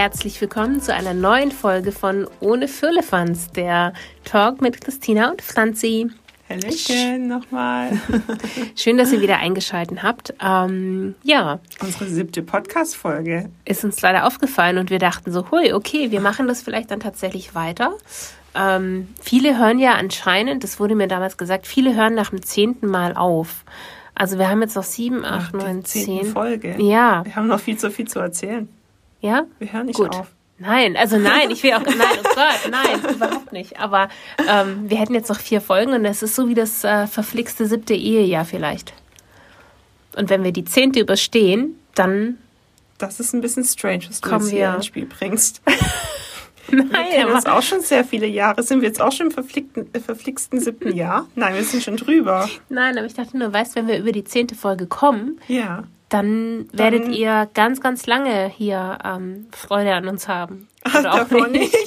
Herzlich willkommen zu einer neuen Folge von Ohne Firlefanz, der Talk mit Christina und Franzi. Hallöchen nochmal. Schön, dass ihr wieder eingeschaltet habt. Ähm, ja. Unsere siebte Podcast-Folge. Ist uns leider aufgefallen und wir dachten so, hui, okay, wir machen das vielleicht dann tatsächlich weiter. Ähm, viele hören ja anscheinend, das wurde mir damals gesagt, viele hören nach dem zehnten Mal auf. Also wir haben jetzt noch sieben, acht, neun, zehn. Folge. Ja. Wir haben noch viel zu viel zu erzählen. Ja? Wir hören nicht Gut. auf. Nein, also nein, ich will auch, nein, oh Gott, nein, überhaupt nicht. Aber ähm, wir hätten jetzt noch vier Folgen und das ist so wie das äh, verflixte siebte Ehejahr vielleicht. Und wenn wir die zehnte überstehen, dann Das ist ein bisschen strange, was du jetzt hier ins Spiel bringst. nein, Wir kennen uns auch schon sehr viele Jahre. Sind wir jetzt auch schon im verflickten, äh, verflixten siebten Jahr? Nein, wir sind schon drüber. nein, aber ich dachte nur, weißt, wenn wir über die zehnte Folge kommen, Ja. Dann werdet ihr ganz, ganz lange hier ähm, Freude an uns haben. Auch Davon nicht.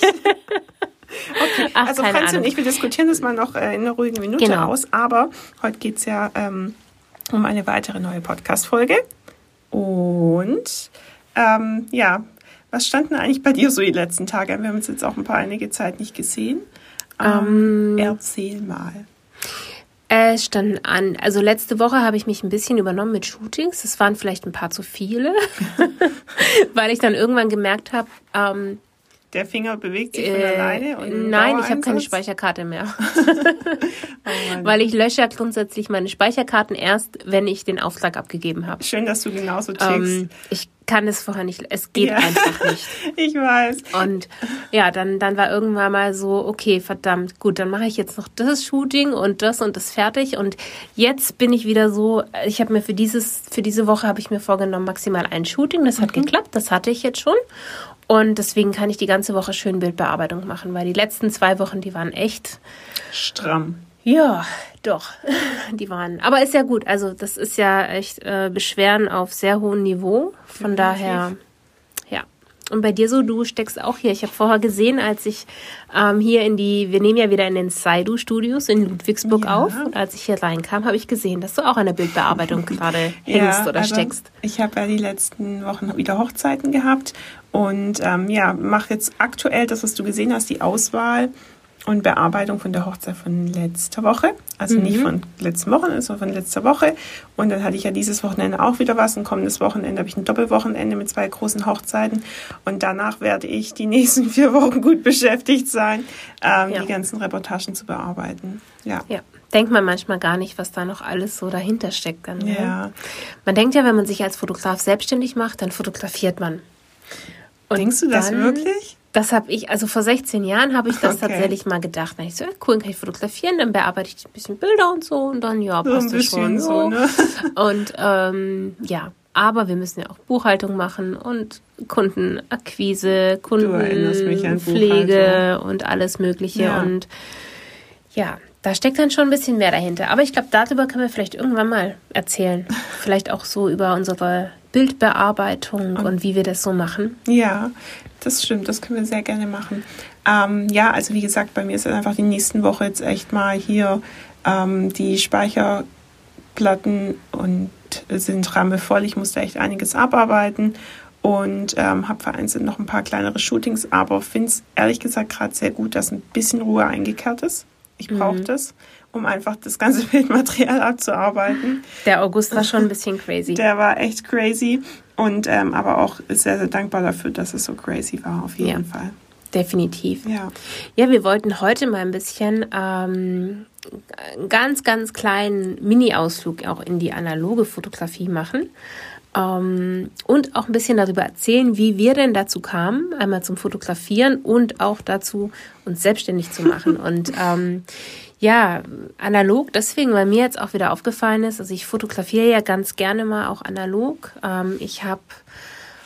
Okay, Ach, also keine Franzi und Ahnung. ich, wir diskutieren das mal noch äh, in einer ruhigen Minute Genau. aus. Aber heute geht es ja ähm, um eine weitere neue Podcast-Folge. Und ähm, ja, was stand denn eigentlich bei dir so die letzten Tage? Wir haben uns jetzt auch ein paar einige Zeit nicht gesehen. Ähm, erzähl mal. Äh, Es stand an, also letzte Woche habe ich mich ein bisschen übernommen mit Shootings. Es waren vielleicht ein paar zu viele, weil ich dann irgendwann gemerkt habe, ähm, Der Finger bewegt sich von äh, alleine? Und nein, ich habe keine? Speicherkarte mehr, Oh weil ich lösche grundsätzlich meine Speicherkarten erst, wenn ich den Auftrag abgegeben habe. Schön, dass du genauso tickst. Ähm, ich kann es vorher nicht, es geht Ja. einfach nicht. ich weiß. Und ja, dann, dann war irgendwann mal so, okay, verdammt, gut, dann mache ich jetzt noch das Shooting und das und das fertig. Und jetzt bin ich wieder so, ich habe mir für dieses, für diese Woche habe ich mir vorgenommen, maximal ein Shooting. Das hat geklappt, das hatte ich jetzt schon. Und deswegen kann ich die ganze Woche schön Bildbearbeitung machen, weil die letzten zwei Wochen, die waren echt, Stramm. ja, doch, die waren. Aber ist ja gut. Also das ist ja echt äh, Beschweren auf sehr hohem Niveau. Von Definitiv. daher. Und bei dir so, du steckst auch hier. Ich habe vorher gesehen, als ich ähm, hier in die, wir nehmen ja wieder in den Saidu-Studios in Ludwigsburg Ja. auf. Und als ich hier reinkam, habe ich gesehen, dass du auch an der Bildbearbeitung gerade hängst oder also steckst. Ich habe ja die letzten Wochen wieder Hochzeiten gehabt und ähm, ja, mache jetzt aktuell das, was du gesehen hast, die Auswahl und Bearbeitung von der Hochzeit von letzter Woche. Also nicht Mhm. von letzten Wochenende, sondern von letzter Woche. Und dann hatte ich ja dieses Wochenende auch wieder was. Und kommendes Wochenende habe ich ein Doppelwochenende mit zwei großen Hochzeiten. Und danach werde ich die nächsten vier Wochen gut beschäftigt sein, ähm, Ja. die ganzen Reportagen zu bearbeiten. Ja. Ja. Denkt man manchmal gar nicht, was da noch alles so dahinter steckt. Dann, ne? Ja. Man denkt ja, wenn man sich als Fotograf selbstständig macht, dann fotografiert man. Und Denkst du das dann- wirklich? Das habe ich, also vor 16 Jahren habe ich das Okay. tatsächlich mal gedacht. Da ich so, ja, cool, dann kann ich fotografieren, dann bearbeite ich ein bisschen Bilder und so und dann, ja, So passt das schon. bisschen so, ne? Und ähm, ja, aber wir müssen ja auch Buchhaltung machen und Kundenakquise, Kundenpflege und alles Mögliche. Ja. Und ja, da steckt dann schon ein bisschen mehr dahinter. Aber ich glaube, darüber können wir vielleicht irgendwann mal erzählen. vielleicht auch so über unsere Bildbearbeitung und wie wir das so machen. Ja, das stimmt, das können wir sehr gerne machen. Ähm, ja, also wie gesagt, bei mir ist es einfach die nächsten Woche jetzt echt mal hier ähm, die Speicherplatten und sind rammelvoll. Ich musste echt einiges abarbeiten und ähm, habe vereinzelt noch ein paar kleinere Shootings, aber finde es ehrlich gesagt gerade sehr gut, dass ein bisschen Ruhe eingekehrt ist. Ich brauche das, um einfach das ganze Bildmaterial abzuarbeiten. Der August war schon ein bisschen crazy. Der war echt crazy und ähm, aber auch sehr, sehr dankbar dafür, dass es so crazy war, auf jeden Ja. Fall. Definitiv. Ja. Ja, wir wollten heute mal ein bisschen ähm, einen ganz, ganz kleinen Mini-Ausflug auch in die analoge Fotografie machen. Ähm, und auch ein bisschen darüber erzählen, wie wir denn dazu kamen, einmal zum Fotografieren und auch dazu, uns selbstständig zu machen. Und ähm, ja, analog, deswegen, weil mir jetzt auch wieder aufgefallen ist, also ich fotografiere ja ganz gerne mal auch analog. Ähm, ich habe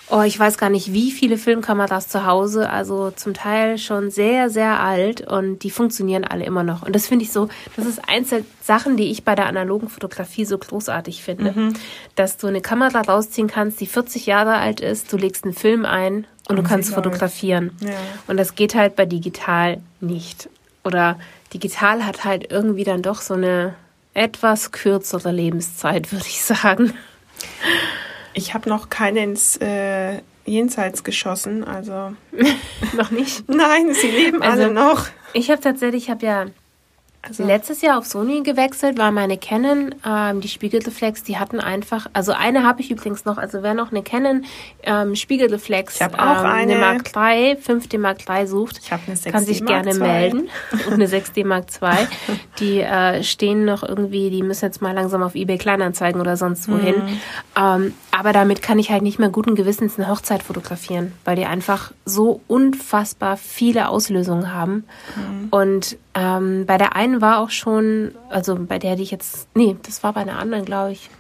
Oh, ich weiß gar nicht, wie viele Filmkameras zu Hause, also zum Teil schon sehr, sehr alt und die funktionieren alle immer noch. Und das finde ich so, das ist eins der Sachen, die ich bei der analogen Fotografie so großartig finde. Dass du eine Kamera rausziehen kannst, die 40 Jahre alt ist, du legst einen Film ein und, du Und sie kannst fotografieren. Ja. Und das geht halt bei digital nicht. Oder digital hat halt irgendwie dann doch so eine etwas kürzere Lebenszeit, würde ich sagen. Ich habe noch keine ins äh, Jenseits geschossen, also. noch nicht? Nein, sie leben also, alle noch. Ich habe tatsächlich, ich habe ja also letztes Jahr auf Sony gewechselt, war meine Canon, ähm, die Spiegelreflex, die hatten einfach, also eine habe ich übrigens noch, also wer noch eine Canon ähm, Spiegelreflex, ich habe auch ähm, eine, eine Mark III, 5D Mark III sucht, ich eine 6D kann sich Mark gerne II. melden. Und eine 6D Mark II, die äh, stehen noch irgendwie, die müssen jetzt mal langsam auf eBay Kleinanzeigen oder sonst wohin. Mhm. Ähm, aber damit kann ich halt nicht mehr guten Gewissens eine Hochzeit fotografieren, weil die einfach so unfassbar viele Auslösungen haben. Mhm. Und ähm, bei der einen war auch schon, also bei der, die ich jetzt, nee, das war bei einer anderen, glaube ich.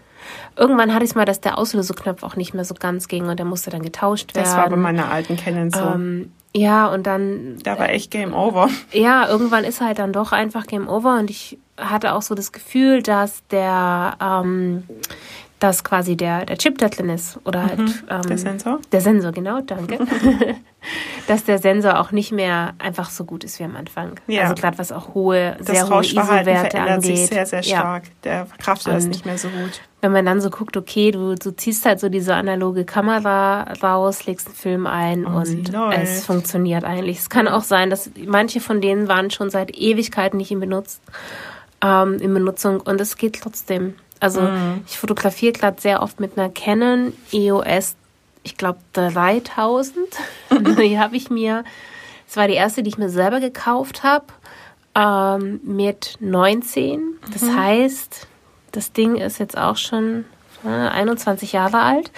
Irgendwann hatte ich es mal, dass der Auslöseknopf auch nicht mehr so ganz ging und der musste dann getauscht werden. Das war bei meiner alten Canon so. Ähm, ja, und dann. da war echt Game Over. Ja, irgendwann ist halt dann doch einfach Game Over und ich hatte auch so das Gefühl, dass der, ähm, dass quasi der, der Chip da drin ist. Oder halt. Mhm. Ähm, Der Sensor? Der Sensor, genau, danke. dass der Sensor auch nicht mehr einfach so gut ist wie am Anfang. Ja. Also gerade was auch hohe, Das sehr hohe ISO-Werte angeht. sich sehr, sehr Ja. stark. Der verkraftet das nicht mehr so gut. Wenn man dann so guckt, okay, du, du ziehst halt so diese analoge Kamera raus, legst einen Film ein Und und, es funktioniert eigentlich. Es kann auch sein, dass manche von denen waren schon seit Ewigkeiten nicht in, benutzt, ähm, in Benutzung und es geht trotzdem. Also Mhm. ich fotografiere gerade sehr oft mit einer Canon EOS, ich glaube 3000. die habe ich mir, das war die erste, die ich mir selber gekauft habe, ähm, mit 19. Das Mhm. heißt, das Ding ist jetzt auch schon äh, 21 Jahre alt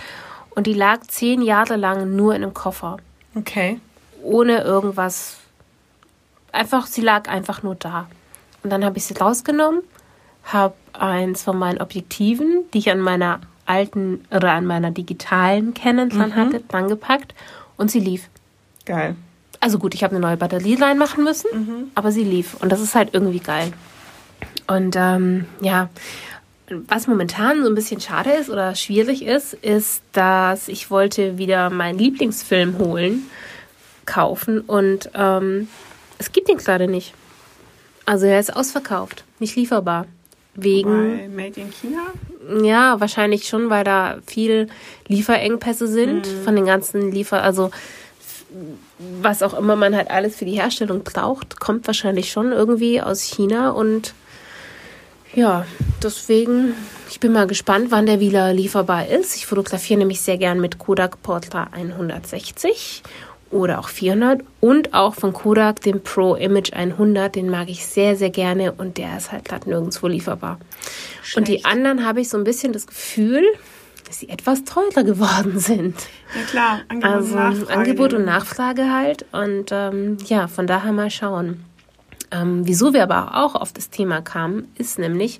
und die lag zehn Jahre lang nur in einem Koffer, Okay. ohne irgendwas. Einfach, sie lag einfach nur da. Und dann habe ich sie rausgenommen, habe eins von meinen Objektiven, die ich an meiner alten oder an meiner digitalen Canon dran hatte, dran gepackt und sie lief. Geil. Also gut, ich habe eine neue Batterie reinmachen müssen, aber sie lief und das ist halt irgendwie geil. Und ähm, ja, was momentan so ein bisschen schade ist oder schwierig ist, ist, dass ich wollte wieder meinen Lieblingsfilm holen, kaufen und ähm, es gibt ihn gerade nicht. Also er ist ausverkauft, nicht lieferbar. Wegen Weil Made in China? ja, wahrscheinlich schon, weil da viel Lieferengpässe sind von den ganzen Liefer, also was auch immer man halt alles für die Herstellung braucht, kommt wahrscheinlich schon irgendwie aus China und ja, deswegen, ich bin mal gespannt, wann der wieder lieferbar ist. Ich fotografiere nämlich sehr gern mit Kodak Portra 160 oder auch 400 und auch von Kodak den Pro Image 100, den mag ich sehr, sehr gerne und der ist halt gerade nirgendwo lieferbar. Und die Schlecht. anderen habe ich so ein bisschen das Gefühl, dass sie etwas teurer geworden sind. Ja klar, Angebot Also und Nachfrage. Angebot und Nachfrage halt. Und ähm, ja, von daher mal schauen. Ähm, wieso wir aber auch auf das Thema kamen, ist nämlich,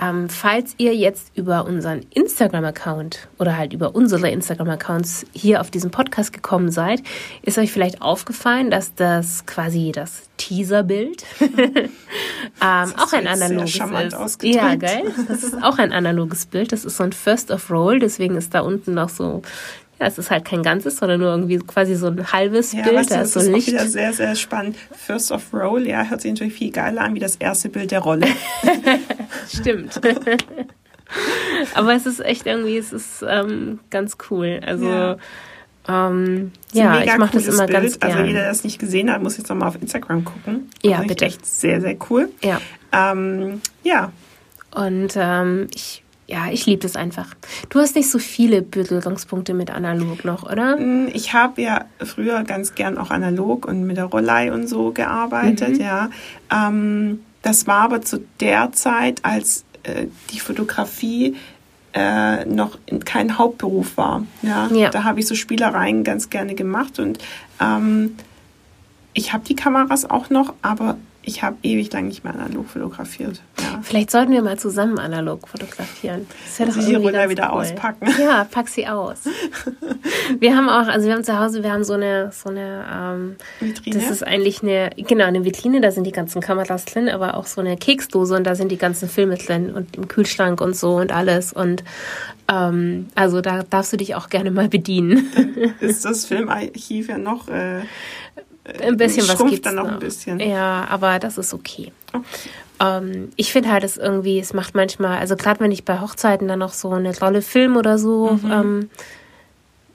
ähm, falls ihr jetzt über unseren Instagram-Account oder halt über unsere Instagram-Accounts hier auf diesen Podcast gekommen seid, ist euch vielleicht aufgefallen, dass das quasi das Teaserbild ähm, auch ein analoges ist. Ja, geil. Das ist auch ein analoges Bild. Das ist so ein First of Roll, deswegen ist da unten noch so, ja, es ist halt kein ganzes, sondern nur irgendwie quasi so ein halbes Ja, Bild. weißt du, da das ist so ist auch Licht. wieder sehr, sehr spannend. First of Roll, ja, hört sich natürlich viel geiler an wie das erste Bild der Rolle. Stimmt. Aber es ist echt irgendwie, es ist ähm, ganz cool. Also Ja. ähm, ist ja, ich mache das immer Bild. ganz Also gern. jeder, der das nicht gesehen hat, muss jetzt nochmal auf Instagram gucken. Ja, also bitte. Echt sehr, sehr cool. ja. Ähm, ja, Und ähm, ich, ja, ich liebe das einfach. Du hast nicht so viele Berührungspunkte mit analog noch, oder? Mm, Ich habe ja früher ganz gern auch analog und mit der Rollei und so Mhm. gearbeitet, ja. Ähm, das war aber zu der Zeit, als äh, die Fotografie äh, noch in- kein Hauptberuf war. Ja, Ja. da habe ich so Spielereien ganz gerne gemacht und ähm, ich habe die Kameras auch noch, aber ich habe ewig lang nicht mehr analog fotografiert. Ja. Vielleicht sollten wir mal zusammen analog fotografieren. Das wäre doch Muss ich die ganz wieder cool. auspacken? Ja, pack sie aus. Wir haben auch, also wir haben zu Hause, wir haben so eine, so eine, ähm, Vitrine? das ist eigentlich eine, genau, eine Vitrine, da sind die ganzen Kameras drin, aber auch so eine Keksdose und da sind die ganzen Filme drin und im Kühlschrank und so und alles und ähm, also da darfst du dich auch gerne mal bedienen. ist das Filmarchiv ja noch äh, Ein bisschen was gibt's dann noch ein bisschen. Ja, aber das ist okay. Ähm, ich finde halt, es irgendwie, es macht manchmal, also gerade wenn ich bei Hochzeiten dann noch so eine tolle Film oder so, mhm. ähm,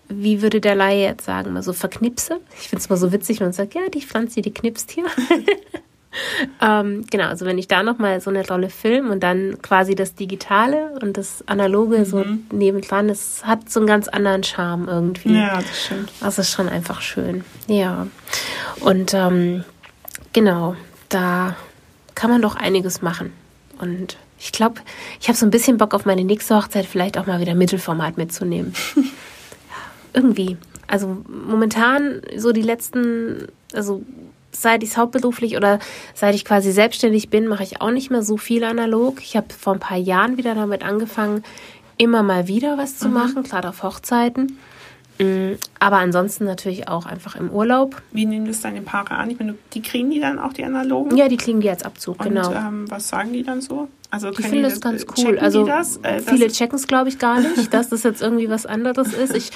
wie würde der Laie jetzt sagen, mal so verknipse. Ich finde es mal so witzig, wenn man sagt, ja, die Pflanze, die knipst hier. ähm, genau, also wenn ich da nochmal so eine Rolle film und dann quasi das Digitale und das Analoge mhm. so nebendran, das hat so einen ganz anderen Charme irgendwie. Ja, das stimmt. Das ist schon einfach schön. Ja. Und ähm, genau, da kann man doch einiges machen. Und ich glaube, ich habe so ein bisschen Bock auf meine nächste Hochzeit, vielleicht auch mal wieder Mittelformat mitzunehmen. ja, irgendwie. Also momentan so die letzten, also seit ich hauptberuflich oder seit ich quasi selbstständig bin, mache ich auch nicht mehr so viel analog. Ich habe vor ein paar Jahren wieder damit angefangen, immer mal wieder was zu mhm. machen, gerade auf Hochzeiten. Mm, aber ansonsten natürlich auch einfach im Urlaub. Wie nehmen das deine Paare an? Ich meine, die kriegen die dann auch die analogen? Ja, die kriegen die als Abzug, Und, genau. Ähm, was sagen die dann so? Also ich finde das ganz cool. Also? Äh, viele checken es, glaube ich, gar nicht, dass das jetzt irgendwie was anderes ist. Ich,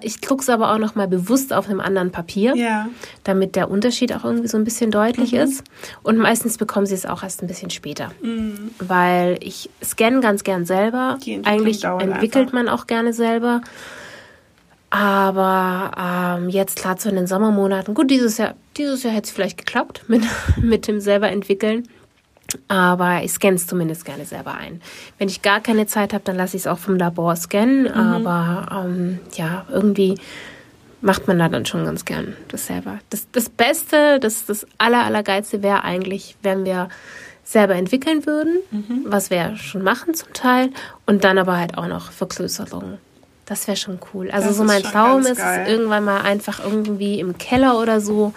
ich gucke es aber auch noch mal bewusst auf einem anderen Papier, ja. damit der Unterschied auch irgendwie so ein bisschen deutlich mhm. ist. Und meistens bekommen sie es auch erst ein bisschen später, mhm. weil ich scanne ganz gern selber. Eigentlich entwickelt einfach. man auch gerne selber. Aber ähm, jetzt klar zu den Sommermonaten, gut, dieses Jahr, dieses Jahr hätte es vielleicht geklappt mit, mit dem selber entwickeln. Aber ich scanne es zumindest gerne selber ein. Wenn ich gar keine Zeit habe, dann lasse ich es auch vom Labor scannen. Mhm. Aber ähm, ja, irgendwie macht man da dann schon ganz gern das selber. Das, das Beste, das, das aller, allergeilste wäre eigentlich, wenn wir selber entwickeln würden, mhm. was wir schon machen zum Teil, und dann aber halt auch noch Vergrößerungen. Das wäre schon cool. Also das so mein Traum ist es irgendwann mal einfach irgendwie im Keller oder so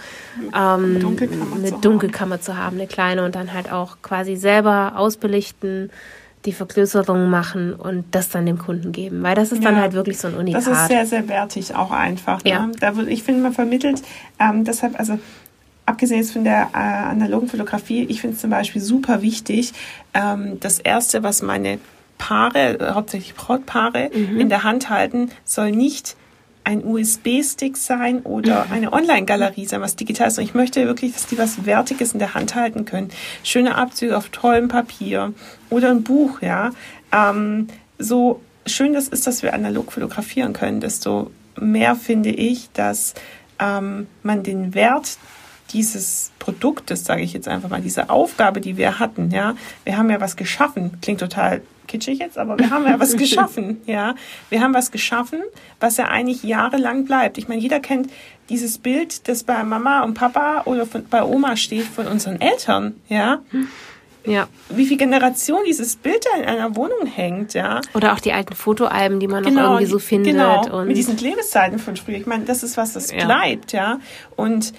ähm, Dunkelkammer eine Dunkelkammer zu haben, eine kleine und dann halt auch quasi selber ausbelichten, die Vergrößerung machen und das dann dem Kunden geben, weil das ist ja, dann halt wirklich so ein Unikat. Das ist sehr, sehr wertig auch einfach. Ne? Ja. Da wird, ich finde, man vermittelt ähm, deshalb, also abgesehen jetzt von der äh, analogen Fotografie, ich finde es zum Beispiel super wichtig, ähm, das Erste, was meine Paare, äh, hauptsächlich Brautpaare, mhm. in der Hand halten, soll nicht ein USB-Stick sein oder mhm. eine Online-Galerie sein, was digital ist. Und ich möchte wirklich, dass die was Wertiges in der Hand halten können. Schöne Abzüge auf tollem Papier oder ein Buch, ja. Ähm, so schön das ist, dass wir analog fotografieren können, desto mehr finde ich, dass ähm, man den Wert dieses Produktes, sage ich jetzt einfach mal, diese Aufgabe, die wir hatten, ja, wir haben ja was geschaffen, klingt total kitschig jetzt, aber wir haben ja was geschaffen, ja. Wir haben was geschaffen, was ja eigentlich jahrelang bleibt. Ich meine, jeder kennt dieses Bild, das bei Mama und Papa oder von, bei Oma steht von unseren Eltern, ja. Ja. Wie viel Generation dieses Bild da in einer Wohnung hängt, ja. Oder auch die alten Fotoalben, die man genau, noch irgendwie so findet. Genau, und mit diesen Klebeszeiten von früher. Ich meine, das ist was, das ja. bleibt, ja. Und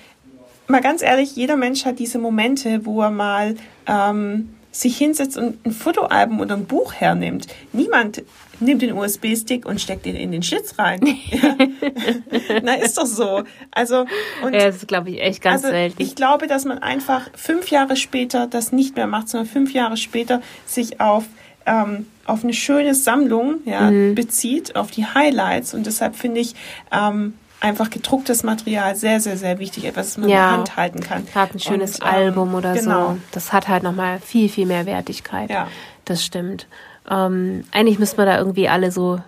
mal ganz ehrlich, jeder Mensch hat diese Momente, wo er mal ähm, sich hinsetzt und ein Fotoalbum oder ein Buch hernimmt. Niemand nimmt den USB-Stick und steckt ihn in den Schlitz rein. Ja. Na, ist doch so. Also, und ja, das ist, glaube ich, echt ganz also selten. Ich glaube, dass man einfach fünf Jahre später das nicht mehr macht, sondern fünf Jahre später sich auf, ähm, auf eine schöne Sammlung ja, mhm. bezieht, auf die Highlights. Und deshalb finde ich, ähm, einfach gedrucktes Material sehr, sehr, sehr wichtig, etwas, das man ja, in der Hand halten kann. Hat ein schönes und, ähm, Album oder genau. so. Das hat halt nochmal viel, viel mehr Wertigkeit. Ja. Das stimmt. Ähm, eigentlich müsste man da irgendwie alle so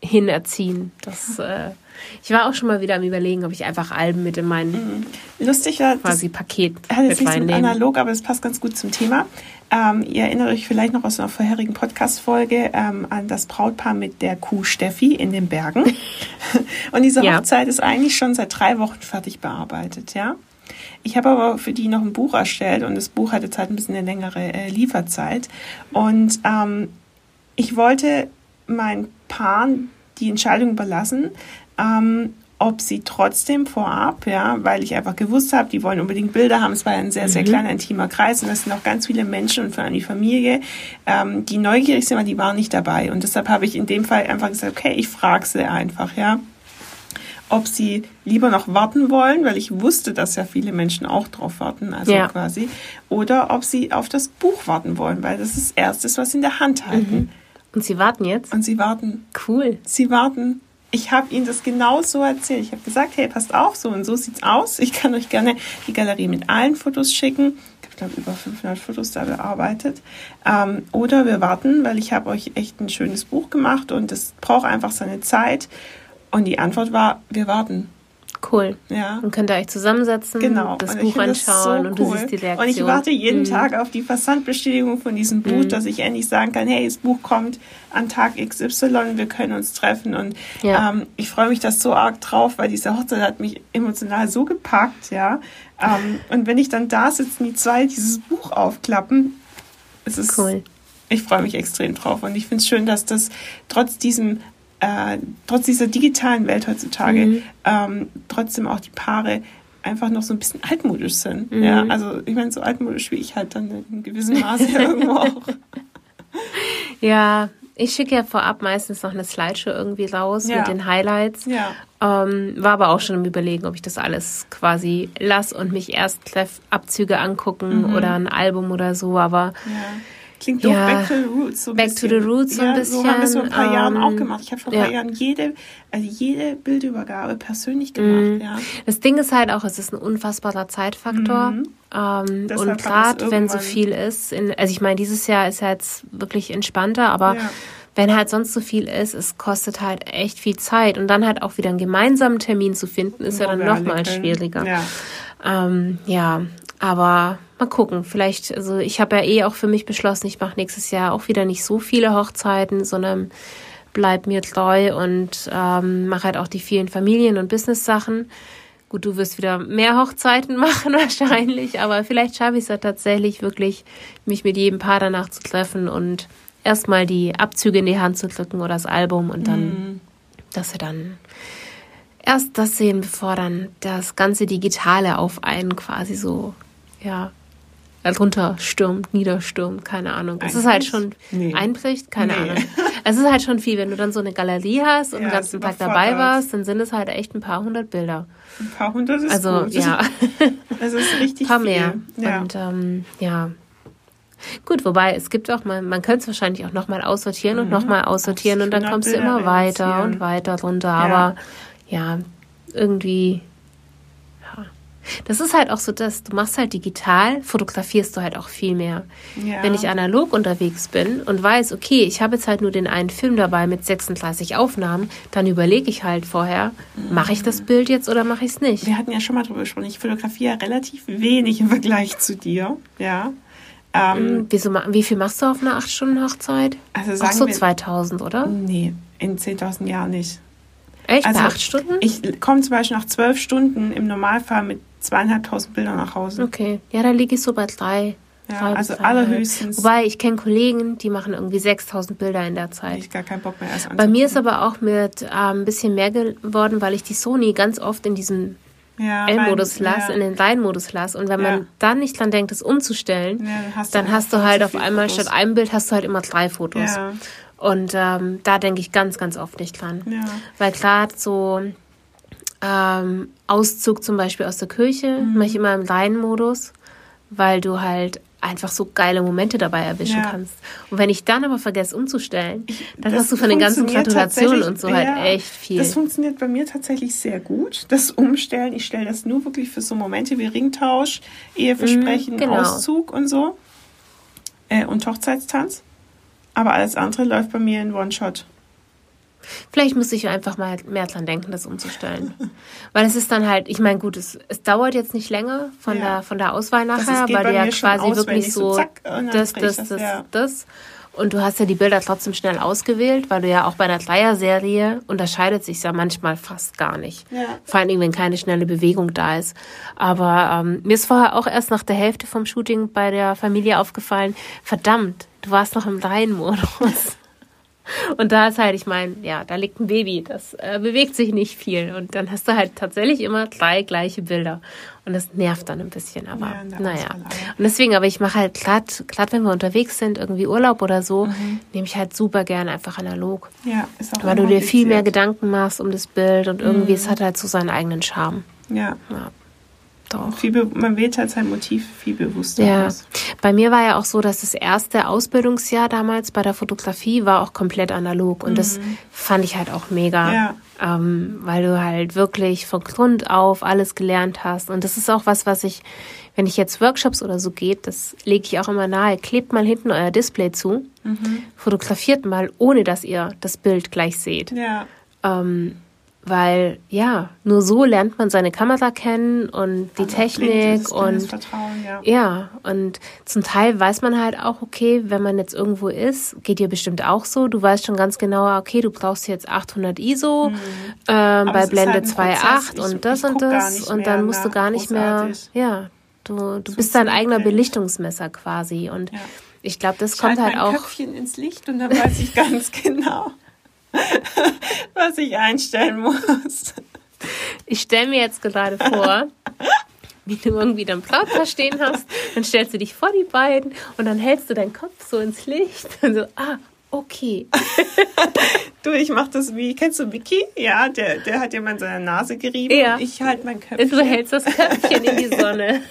hinerziehen. Das, äh, ich war auch schon mal wieder am überlegen, ob ich einfach Alben mit in mein mhm. Lustig, ja, quasi Paket hat jetzt nichts mit analog, aber es passt ganz gut zum Thema. Ähm, ihr erinnert euch vielleicht noch aus einer vorherigen Podcast-Folge ähm, an das Brautpaar mit der Kuh Steffi in den Bergen. Und diese Hochzeit ja. ist eigentlich schon seit drei Wochen fertig bearbeitet, ja. Ich habe aber für die noch ein Buch erstellt und das Buch hat jetzt halt ein bisschen eine längere äh, Lieferzeit. Und ähm, ich wollte meinen Paaren die Entscheidung überlassen, ähm, ob sie trotzdem vorab, ja, weil ich einfach gewusst habe, die wollen unbedingt Bilder haben. Es war ein sehr, sehr mhm. kleiner, intimer Kreis und es sind auch ganz viele Menschen und vor allem die Familie, ähm, die neugierig sind, aber die waren nicht dabei. Und deshalb habe ich in dem Fall einfach gesagt, okay, ich frage sie einfach, ja, ob sie lieber noch warten wollen, weil ich wusste, dass ja viele Menschen auch drauf warten, also ja. quasi, oder ob sie auf das Buch warten wollen, weil das ist das Erste, was sie in der Hand halten. Mhm. Und sie warten jetzt? Und sie warten. Cool. Sie warten ich habe ihnen das genau so erzählt. Ich habe gesagt, hey, passt auf, so und so sieht's aus. Ich kann euch gerne die Galerie mit allen Fotos schicken. Ich glaube, über 500 Fotos da bearbeitet. Ähm, oder wir warten, weil ich habe euch echt ein schönes Buch gemacht und es braucht einfach seine Zeit. Und die Antwort war, wir warten. Cool. Ja. Und könnt ihr euch zusammensetzen, genau. das und Buch anschauen so und du siehst die Reaktion. Und ich warte jeden mhm. Tag auf die Versandbestätigung von diesem Buch, mhm. dass ich endlich sagen kann, hey, das Buch kommt an Tag XY, wir können uns treffen. Und ja. ähm, ich freue mich das so arg drauf, weil diese Hochzeit hat mich emotional so gepackt, ja. Ähm, und wenn ich dann da sitze, die zwei dieses Buch aufklappen, es ist cool. Ich freue mich extrem drauf und ich finde es schön, dass das trotz diesem äh, trotz dieser digitalen Welt heutzutage mhm. ähm, trotzdem auch die Paare einfach noch so ein bisschen altmodisch sind. Mhm. Ja, also ich meine, so altmodisch wie ich halt dann in gewissem Maße irgendwo auch. Ja, ich schicke ja vorab meistens noch eine Slideshow irgendwie raus ja. mit den Highlights. Ja. Ähm, war aber auch schon im Überlegen, ob ich das alles quasi lasse und mich erst Abzüge angucken mhm. oder ein Album oder so. Aber ja. Klingt doch ja. Back to the Roots. So Back bisschen. to the Roots so ja, ein bisschen. So haben wir es vor ein paar ähm, Jahren auch gemacht. Ich habe vor ein paar Jahren jede, also jede Bildübergabe persönlich gemacht. Mhm. Ja. Das Ding ist halt auch, es ist ein unfassbarer Zeitfaktor. Mhm. Ähm, und gerade wenn so viel ist, in, also ich meine, dieses Jahr ist ja jetzt wirklich entspannter, aber ja. wenn halt sonst so viel ist, es kostet halt echt viel Zeit. Und dann halt auch wieder einen gemeinsamen Termin zu finden, ist Wo ja dann nochmal schwieriger. Ja. Ähm, ja, aber mal gucken. Vielleicht, also ich habe ja eh auch für mich beschlossen, ich mache nächstes Jahr auch wieder nicht so viele Hochzeiten, sondern bleib mir treu und ähm, mache halt auch die vielen Familien- und Business-Sachen. Gut, du wirst wieder mehr Hochzeiten machen wahrscheinlich, aber vielleicht schaffe ich es ja tatsächlich wirklich, mich mit jedem Paar danach zu treffen und erstmal die Abzüge in die Hand zu drücken oder das Album und dann, mhm. dass wir dann erst das sehen, bevor dann das ganze Digitale auf einen quasi so, ja, drunter stürmt, niederstürmt, keine Ahnung. Es ist halt schon nee. einbricht, keine nee. Ahnung. Es ist halt schon viel, wenn du dann so eine Galerie hast und ja, den ganzen Tag dabei warst, dann sind es halt echt ein paar hundert Bilder. Ein paar hundert ist Also gut. ja. Es ist richtig ein paar viel. mehr. Ja. Und ähm, ja. Gut, wobei es gibt auch mal, man könnte es wahrscheinlich auch nochmal aussortieren mhm. und nochmal aussortieren und dann kommst du immer weiter und weiter runter. Ja. Aber ja, irgendwie das ist halt auch so, dass du machst halt digital, fotografierst du halt auch viel mehr. Ja. Wenn ich analog unterwegs bin und weiß, okay, ich habe jetzt halt nur den einen Film dabei mit 36 Aufnahmen, dann überlege ich halt vorher, mhm. mache ich das Bild jetzt oder mache ich es nicht? Wir hatten ja schon mal drüber gesprochen, ich fotografiere relativ wenig im Vergleich zu dir, ja. Ähm, mhm, Wieso, wie viel machst du auf einer 8-Stunden-Hochzeit? Also sagen Auch so wir, 2000, oder? Nee, in 10.000 Jahren nicht. Echt? Also, Bei 8 Stunden? Ich komme zum Beispiel nach 12 Stunden im Normalfall mit zweieinhalbtausend Bilder nach Hause. Okay, ja, da liege ich so bei drei. Ja, drei also allerhöchstens. Wobei ich kenne Kollegen, die machen irgendwie 6000 Bilder in der Zeit. Ich gar keinen Bock mehr erst Bei mir ist aber auch mit äh, ein bisschen mehr geworden, weil ich die Sony ganz oft in diesen ja, L-Modus lasse, ja. in den Line-Modus lasse. Und wenn man ja. dann nicht dran denkt, das umzustellen, dann hast du, dann hast du halt auf einmal Fotos. statt einem Bild hast du halt immer drei Fotos. Und ähm, da denke ich ganz, ganz oft nicht dran. Weil klar, so ähm, Auszug zum Beispiel aus der Kirche, mhm. mache ich immer im Reihenmodus, weil du halt einfach so geile Momente dabei erwischen ja. kannst. Und wenn ich dann aber vergesse umzustellen, dann das hast du von den ganzen Gratulationen und so halt echt viel. Das funktioniert bei mir tatsächlich sehr gut. Das Umstellen, ich stelle das nur wirklich für so Momente wie Ringtausch, Eheversprechen, mhm, genau. Auszug und so. Äh, und Hochzeitstanz. Aber alles andere läuft bei mir in One-Shot. Vielleicht muss ich einfach mal mehr dran denken, das umzustellen. weil es ist dann halt, ich meine, gut, es, es dauert jetzt nicht länger von, ja. der, von der Auswahl nachher, weil du ja quasi wirklich so, so zack, das, das, das, das, ja. das. Und du hast ja die Bilder trotzdem schnell ausgewählt, weil du ja auch bei einer Dreier-Serie unterscheidet sich ja manchmal fast gar nicht. Ja. Vor allem, wenn keine schnelle Bewegung da ist. Aber ähm, mir ist vorher auch erst nach der Hälfte vom Shooting bei der Familie aufgefallen, verdammt, du warst noch im Reihenmodus. Und da ist halt, ich meine, ja, da liegt ein Baby, das äh, bewegt sich nicht viel. Und dann hast du halt tatsächlich immer drei gleiche Bilder. Und das nervt dann ein bisschen, aber ja, naja. Und deswegen, aber ich mache halt glatt, glatt, wenn wir unterwegs sind, irgendwie Urlaub oder so, mhm. nehme ich halt super gern einfach analog. Ja, ist auch Weil du dir viel mehr Gedanken machst um das Bild und irgendwie, mhm. es hat halt so seinen eigenen Charme. Ja. ja. Doch. Viel, man wählt halt sein Motiv viel bewusster. Ja, aus. bei mir war ja auch so, dass das erste Ausbildungsjahr damals bei der Fotografie war auch komplett analog und mhm. das fand ich halt auch mega. Ja. Ähm, weil du halt wirklich von Grund auf alles gelernt hast. Und das ist auch was, was ich, wenn ich jetzt Workshops oder so geht, das lege ich auch immer nahe. Klebt mal hinten euer Display zu, mhm. fotografiert mal, ohne dass ihr das Bild gleich seht. Ja. Ähm, weil ja, nur so lernt man seine Kamera kennen und die Technik blind, und Vertrauen, ja. ja, und zum Teil weiß man halt auch, okay, wenn man jetzt irgendwo ist, geht dir bestimmt auch so, du weißt schon ganz genau, okay, du brauchst jetzt 800 ISO mhm. ähm, bei Blende halt 2.8 und das und das und dann musst du gar nicht großartig. mehr, ja, du, du bist dein eigener Belichtungsmesser quasi und ja. ich glaube, das ich kommt halt, halt auch. Köpfchen ins Licht und dann weiß ich ganz genau. was ich einstellen muss. Ich stelle mir jetzt gerade vor, wie du irgendwie dein Brautpaar stehen hast, dann stellst du dich vor die beiden und dann hältst du deinen Kopf so ins Licht und so, ah, okay. du, ich mach das wie, kennst du Vicky? Ja, der, der hat jemand seine Nase gerieben. Ja. Ich halte mein Köpfchen. Du hältst das Köpfchen in die Sonne.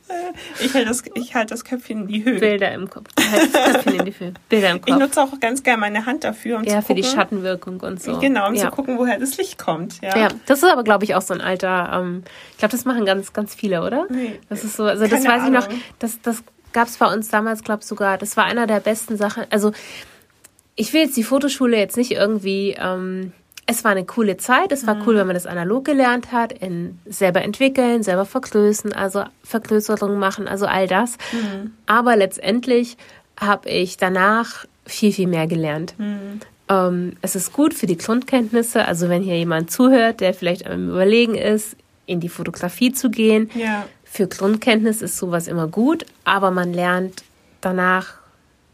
ich halte das, ich halt das Köpfchen in die Höhe. Bilder im Kopf. Hältst das Köpfchen in die Höhe. Bilder im Kopf. Ich nutze auch ganz gerne meine Hand dafür, um ja, zu gucken. für die Schattenwirkung und so. Genau, um ja. zu gucken, woher das Licht kommt. Ja, ja das ist aber, glaube ich, auch so ein alter, ähm, ich glaube, das machen ganz, ganz viele, oder? Nee. Das ist so, also das weiß Ahnung. ich noch, das, das gab es bei uns damals, glaube ich, sogar, das war einer der besten Sachen, also ich will jetzt die Fotoschule jetzt nicht irgendwie, ähm, es war eine coole Zeit, es war mhm. cool, wenn man das analog gelernt hat, in selber entwickeln, selber vergrößern, also Vergrößerungen machen, also all das. Mhm. Aber letztendlich habe ich danach viel, viel mehr gelernt. Mhm. Ähm, es ist gut für die Grundkenntnisse, also wenn hier jemand zuhört, der vielleicht am Überlegen ist, in die Fotografie zu gehen. Ja. Für Grundkenntnis ist sowas immer gut, aber man lernt danach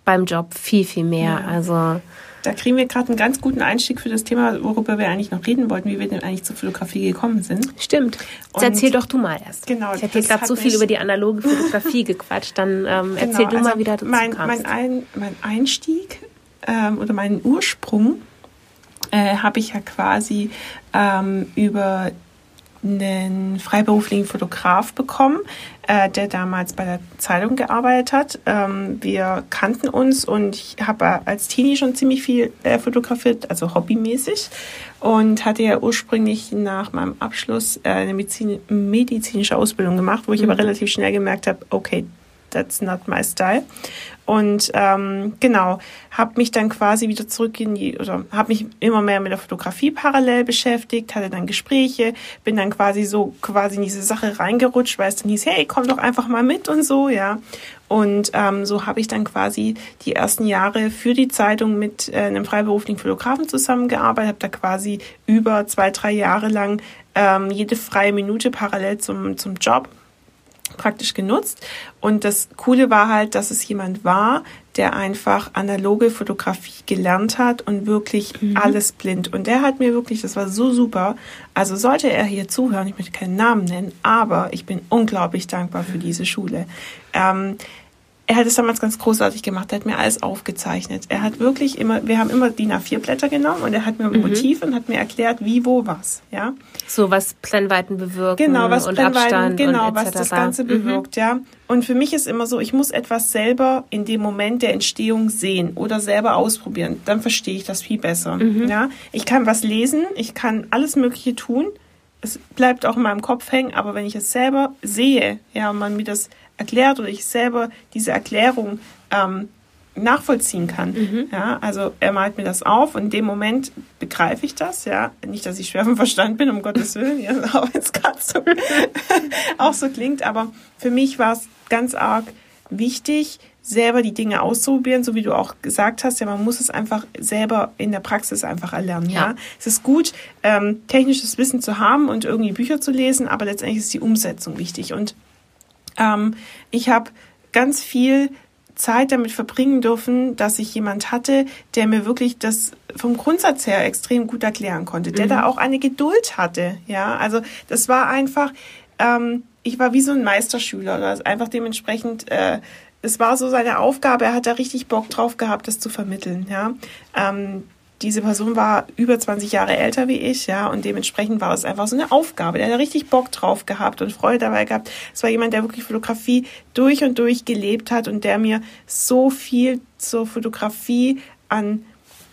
beim Job viel, viel mehr. Ja. Also da kriegen wir gerade einen ganz guten Einstieg für das Thema, worüber wir eigentlich noch reden wollten, wie wir denn eigentlich zur Fotografie gekommen sind. Stimmt. Jetzt erzähl doch du mal erst. Genau. Ich habe gerade so viel über die analoge Fotografie gequatscht. Dann ähm, genau, erzähl du also mal, wie dazu mein, Mein, Ein, mein Einstieg ähm, oder meinen Ursprung äh, habe ich ja quasi ähm, über einen freiberuflichen Fotograf bekommen, äh, der damals bei der Zeitung gearbeitet hat. Ähm, wir kannten uns und ich habe als Teenie schon ziemlich viel äh, fotografiert, also hobbymäßig. Und hatte ja ursprünglich nach meinem Abschluss äh, eine Medizin medizinische Ausbildung gemacht, wo ich mhm. aber relativ schnell gemerkt habe, okay, that's not my style. Und ähm, genau, habe mich dann quasi wieder zurück in die, oder habe mich immer mehr mit der Fotografie parallel beschäftigt, hatte dann Gespräche, bin dann quasi so quasi in diese Sache reingerutscht, weil es dann hieß, hey, komm doch einfach mal mit und so, ja. Und ähm, so habe ich dann quasi die ersten Jahre für die Zeitung mit äh, einem freiberuflichen Fotografen zusammengearbeitet, habe da quasi über zwei, drei Jahre lang ähm, jede freie Minute parallel zum, zum Job praktisch genutzt. Und das Coole war halt, dass es jemand war, der einfach analoge Fotografie gelernt hat und wirklich mhm. alles blind. Und der hat mir wirklich, das war so super. Also sollte er hier zuhören, ich möchte keinen Namen nennen, aber ich bin unglaublich dankbar für diese Schule. Ähm, er hat es damals ganz großartig gemacht. Er hat mir alles aufgezeichnet. Er hat wirklich immer, wir haben immer DIN A4-Blätter genommen und er hat mir ein mhm. Motiv und hat mir erklärt, wie, wo, was, ja. So, was Brennweiten bewirkt. Genau, was und Brennweiten, Abstand genau, und was das Ganze mhm. bewirkt, ja. Und für mich ist immer so, ich muss etwas selber in dem Moment der Entstehung sehen oder selber ausprobieren. Dann verstehe ich das viel besser, mhm. ja. Ich kann was lesen, ich kann alles Mögliche tun. Es bleibt auch in meinem Kopf hängen, aber wenn ich es selber sehe, ja, und man mir das erklärt oder ich selber diese Erklärung ähm, nachvollziehen kann. Mhm. Ja, also er malt mir das auf und in dem Moment begreife ich das, ja. Nicht, dass ich schwer vom Verstand bin, um Gottes Willen, ja, auch wenn es gerade so, auch so klingt, aber für mich war es ganz arg wichtig, selber die Dinge auszuprobieren, so wie du auch gesagt hast, ja, man muss es einfach selber in der Praxis einfach erlernen, ja. ja? Es ist gut, ähm, technisches Wissen zu haben und irgendwie Bücher zu lesen, aber letztendlich ist die Umsetzung wichtig und ähm, ich habe ganz viel Zeit damit verbringen dürfen, dass ich jemand hatte, der mir wirklich das vom Grundsatz her extrem gut erklären konnte, der mhm. da auch eine Geduld hatte. Ja, also das war einfach, ähm, ich war wie so ein Meisterschüler, also einfach dementsprechend. Äh, es war so seine Aufgabe, er hat da richtig Bock drauf gehabt, das zu vermitteln. Ja, ähm, diese Person war über 20 Jahre älter wie ich, ja, und dementsprechend war es einfach so eine Aufgabe. Der hat richtig Bock drauf gehabt und Freude dabei gehabt. Es war jemand, der wirklich Fotografie durch und durch gelebt hat und der mir so viel zur Fotografie an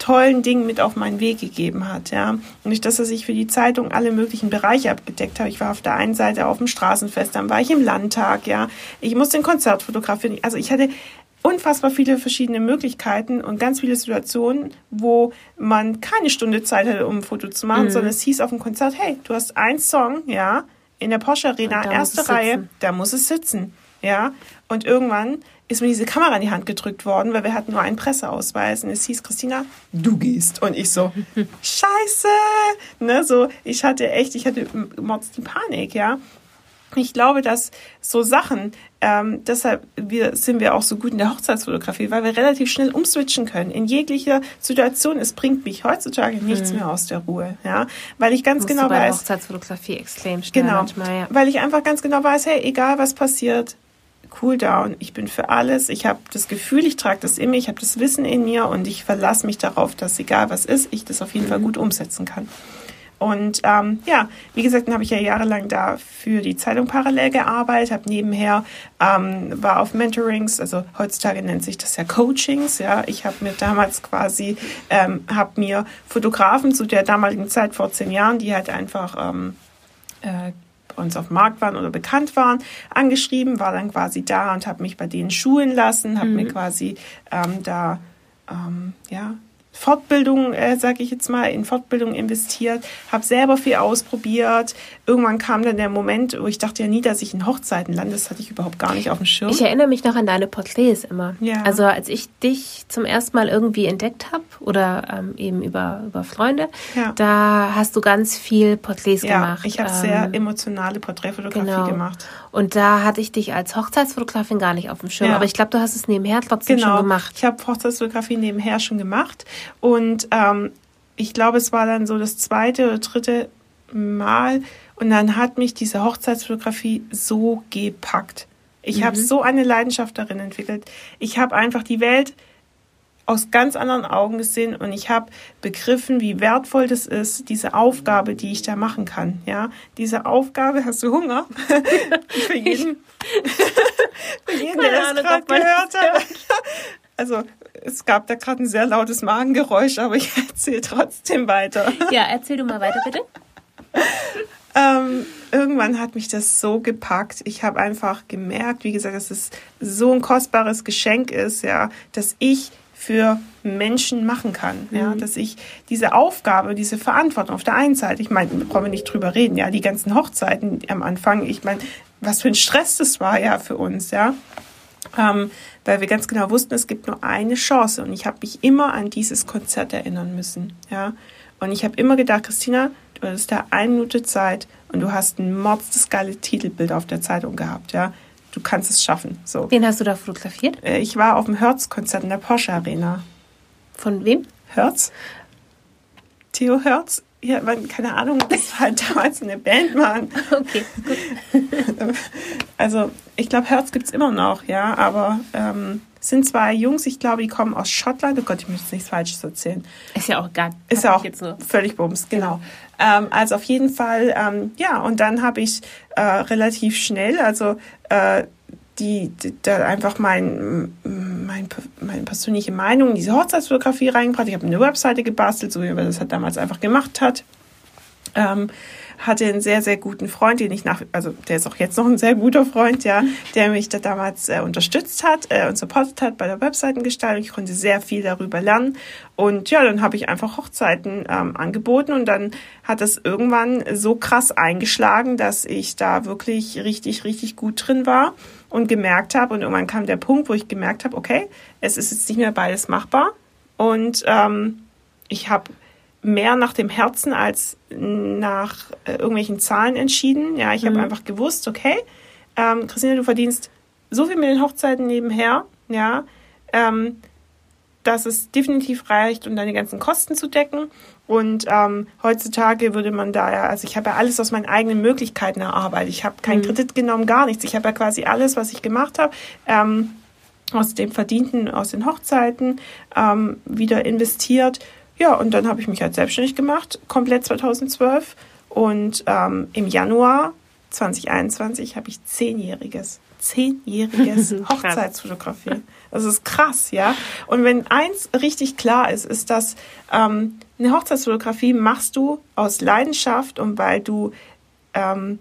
tollen Dingen mit auf meinen Weg gegeben hat, ja. Und nicht, dass er sich für die Zeitung alle möglichen Bereiche abgedeckt hat. Ich war auf der einen Seite auf dem Straßenfest, dann war ich im Landtag, ja. Ich musste ein Konzert fotografieren. Also ich hatte unfassbar viele verschiedene Möglichkeiten und ganz viele Situationen, wo man keine Stunde Zeit hatte, um ein Foto zu machen, mhm. sondern es hieß auf dem Konzert, hey, du hast einen Song, ja, in der Porsche Arena, erste Reihe, da muss es sitzen, ja. Und irgendwann ist mir diese Kamera in die Hand gedrückt worden, weil wir hatten nur einen Presseausweis und es hieß, Christina, du gehst. Und ich so, scheiße, ne, so, ich hatte echt, ich hatte Mords die Panik, ja. Ich glaube, dass so Sachen, ähm, deshalb wir, sind wir auch so gut in der Hochzeitsfotografie, weil wir relativ schnell umswitchen können. In jeglicher Situation, es bringt mich heutzutage nichts mhm. mehr aus der Ruhe, ja, weil ich ganz genau weiß. Hochzeitsfotografie extrem schnell genau, manchmal, ja. weil ich einfach ganz genau weiß, hey, egal was passiert, Cooldown. Ich bin für alles. Ich habe das Gefühl, ich trage das in mir, ich habe das Wissen in mir und ich verlasse mich darauf, dass egal was ist, ich das auf jeden Fall mhm. gut umsetzen kann. Und ähm, ja, wie gesagt, dann habe ich ja jahrelang da für die Zeitung parallel gearbeitet, habe nebenher ähm, war auf Mentorings, also heutzutage nennt sich das ja Coachings. Ja, ich habe mir damals quasi ähm, habe mir Fotografen zu der damaligen Zeit vor zehn Jahren, die halt einfach ähm, äh, bei uns auf dem Markt waren oder bekannt waren, angeschrieben, war dann quasi da und habe mich bei denen schulen lassen, habe mhm. mir quasi ähm, da ähm, ja Fortbildung, äh, sage ich jetzt mal, in Fortbildung investiert, habe selber viel ausprobiert. Irgendwann kam dann der Moment, wo ich dachte ja nie, dass ich in Hochzeiten lande. Das hatte ich überhaupt gar nicht auf dem Schirm. Ich erinnere mich noch an deine Porträts immer. Ja. Also als ich dich zum ersten Mal irgendwie entdeckt habe oder ähm, eben über, über Freunde, ja. da hast du ganz viel Porträts ja, gemacht. Ich habe ähm, sehr emotionale Porträtfotografie genau. gemacht. Und da hatte ich dich als Hochzeitsfotografin gar nicht auf dem Schirm. Ja. Aber ich glaube, du hast es nebenher trotzdem genau. schon gemacht. Ich habe Hochzeitsfotografie nebenher schon gemacht. Und ähm, ich glaube, es war dann so das zweite oder dritte Mal. Und dann hat mich diese Hochzeitsfotografie so gepackt. Ich mhm. habe so eine Leidenschaft darin entwickelt. Ich habe einfach die Welt aus ganz anderen Augen gesehen und ich habe begriffen, wie wertvoll das ist, diese Aufgabe, die ich da machen kann. Ja, diese Aufgabe, hast du Hunger? für jeden, für jeden der das gerade gehört hat. Also es gab da gerade ein sehr lautes Magengeräusch, aber ich erzähle trotzdem weiter. Ja, erzähl du mal weiter, bitte. ähm, irgendwann hat mich das so gepackt. Ich habe einfach gemerkt, wie gesagt, dass es so ein kostbares Geschenk ist, ja, dass ich für Menschen machen kann. Ja, mhm. dass ich diese Aufgabe, diese Verantwortung auf der einen Seite, ich meine, brauchen wir nicht drüber reden, ja, die ganzen Hochzeiten am Anfang, ich meine, was für ein Stress das war ja für uns, ja. Ähm, weil wir ganz genau wussten, es gibt nur eine Chance und ich habe mich immer an dieses Konzert erinnern müssen, ja. Und ich habe immer gedacht, Christina, du hattest da eine Minute Zeit und du hast ein mordstes geile Titelbild auf der Zeitung gehabt, ja du kannst es schaffen. So. Wen hast du da fotografiert? Äh, ich war auf dem Hertz-Konzert in der Porsche Arena. Von wem? Hertz. Theo Hertz. Ja, keine Ahnung, das war halt damals eine Band, Mann. Okay, gut. Also, ich glaube, Hertz gibt es immer noch, ja, aber ähm, sind zwei Jungs, ich glaube, die kommen aus Schottland. Oh Gott, ich möchte nichts Falsches erzählen. Ist ja auch gar Ist ja auch völlig bums, genau. Ähm, also auf jeden Fall, ähm, ja, und dann habe ich äh, relativ schnell, also äh, die, die, da einfach mein, mein, meine persönliche Meinung in diese Hochzeitsfotografie reingebracht. Ich habe eine Webseite gebastelt, so wie man das halt damals einfach gemacht hat. Ähm, hatte einen sehr, sehr guten Freund, den ich nach, also der ist auch jetzt noch ein sehr guter Freund, ja, der mich da damals äh, unterstützt hat äh, und supportet hat bei der Webseitengestaltung. Ich konnte sehr viel darüber lernen. Und ja, dann habe ich einfach Hochzeiten ähm, angeboten und dann hat es irgendwann so krass eingeschlagen, dass ich da wirklich richtig, richtig gut drin war und gemerkt habe. Und irgendwann kam der Punkt, wo ich gemerkt habe, okay, es ist jetzt nicht mehr beides machbar. Und ähm, ich habe mehr nach dem Herzen als nach äh, irgendwelchen Zahlen entschieden. Ja, ich mhm. habe einfach gewusst, okay, ähm, Christina, du verdienst so viel mit den Hochzeiten nebenher, ja, ähm, dass es definitiv reicht, um deine ganzen Kosten zu decken. Und ähm, heutzutage würde man da ja, also ich habe ja alles aus meinen eigenen Möglichkeiten erarbeitet. Ich habe keinen mhm. Kredit genommen, gar nichts. Ich habe ja quasi alles, was ich gemacht habe, ähm, aus dem Verdienten, aus den Hochzeiten ähm, wieder investiert ja, und dann habe ich mich halt selbstständig gemacht, komplett 2012. Und ähm, im Januar 2021 habe ich zehnjähriges, zehnjähriges Hochzeitsfotografie. Das ist krass, ja. Und wenn eins richtig klar ist, ist, dass ähm, eine Hochzeitsfotografie machst du aus Leidenschaft und weil du ähm,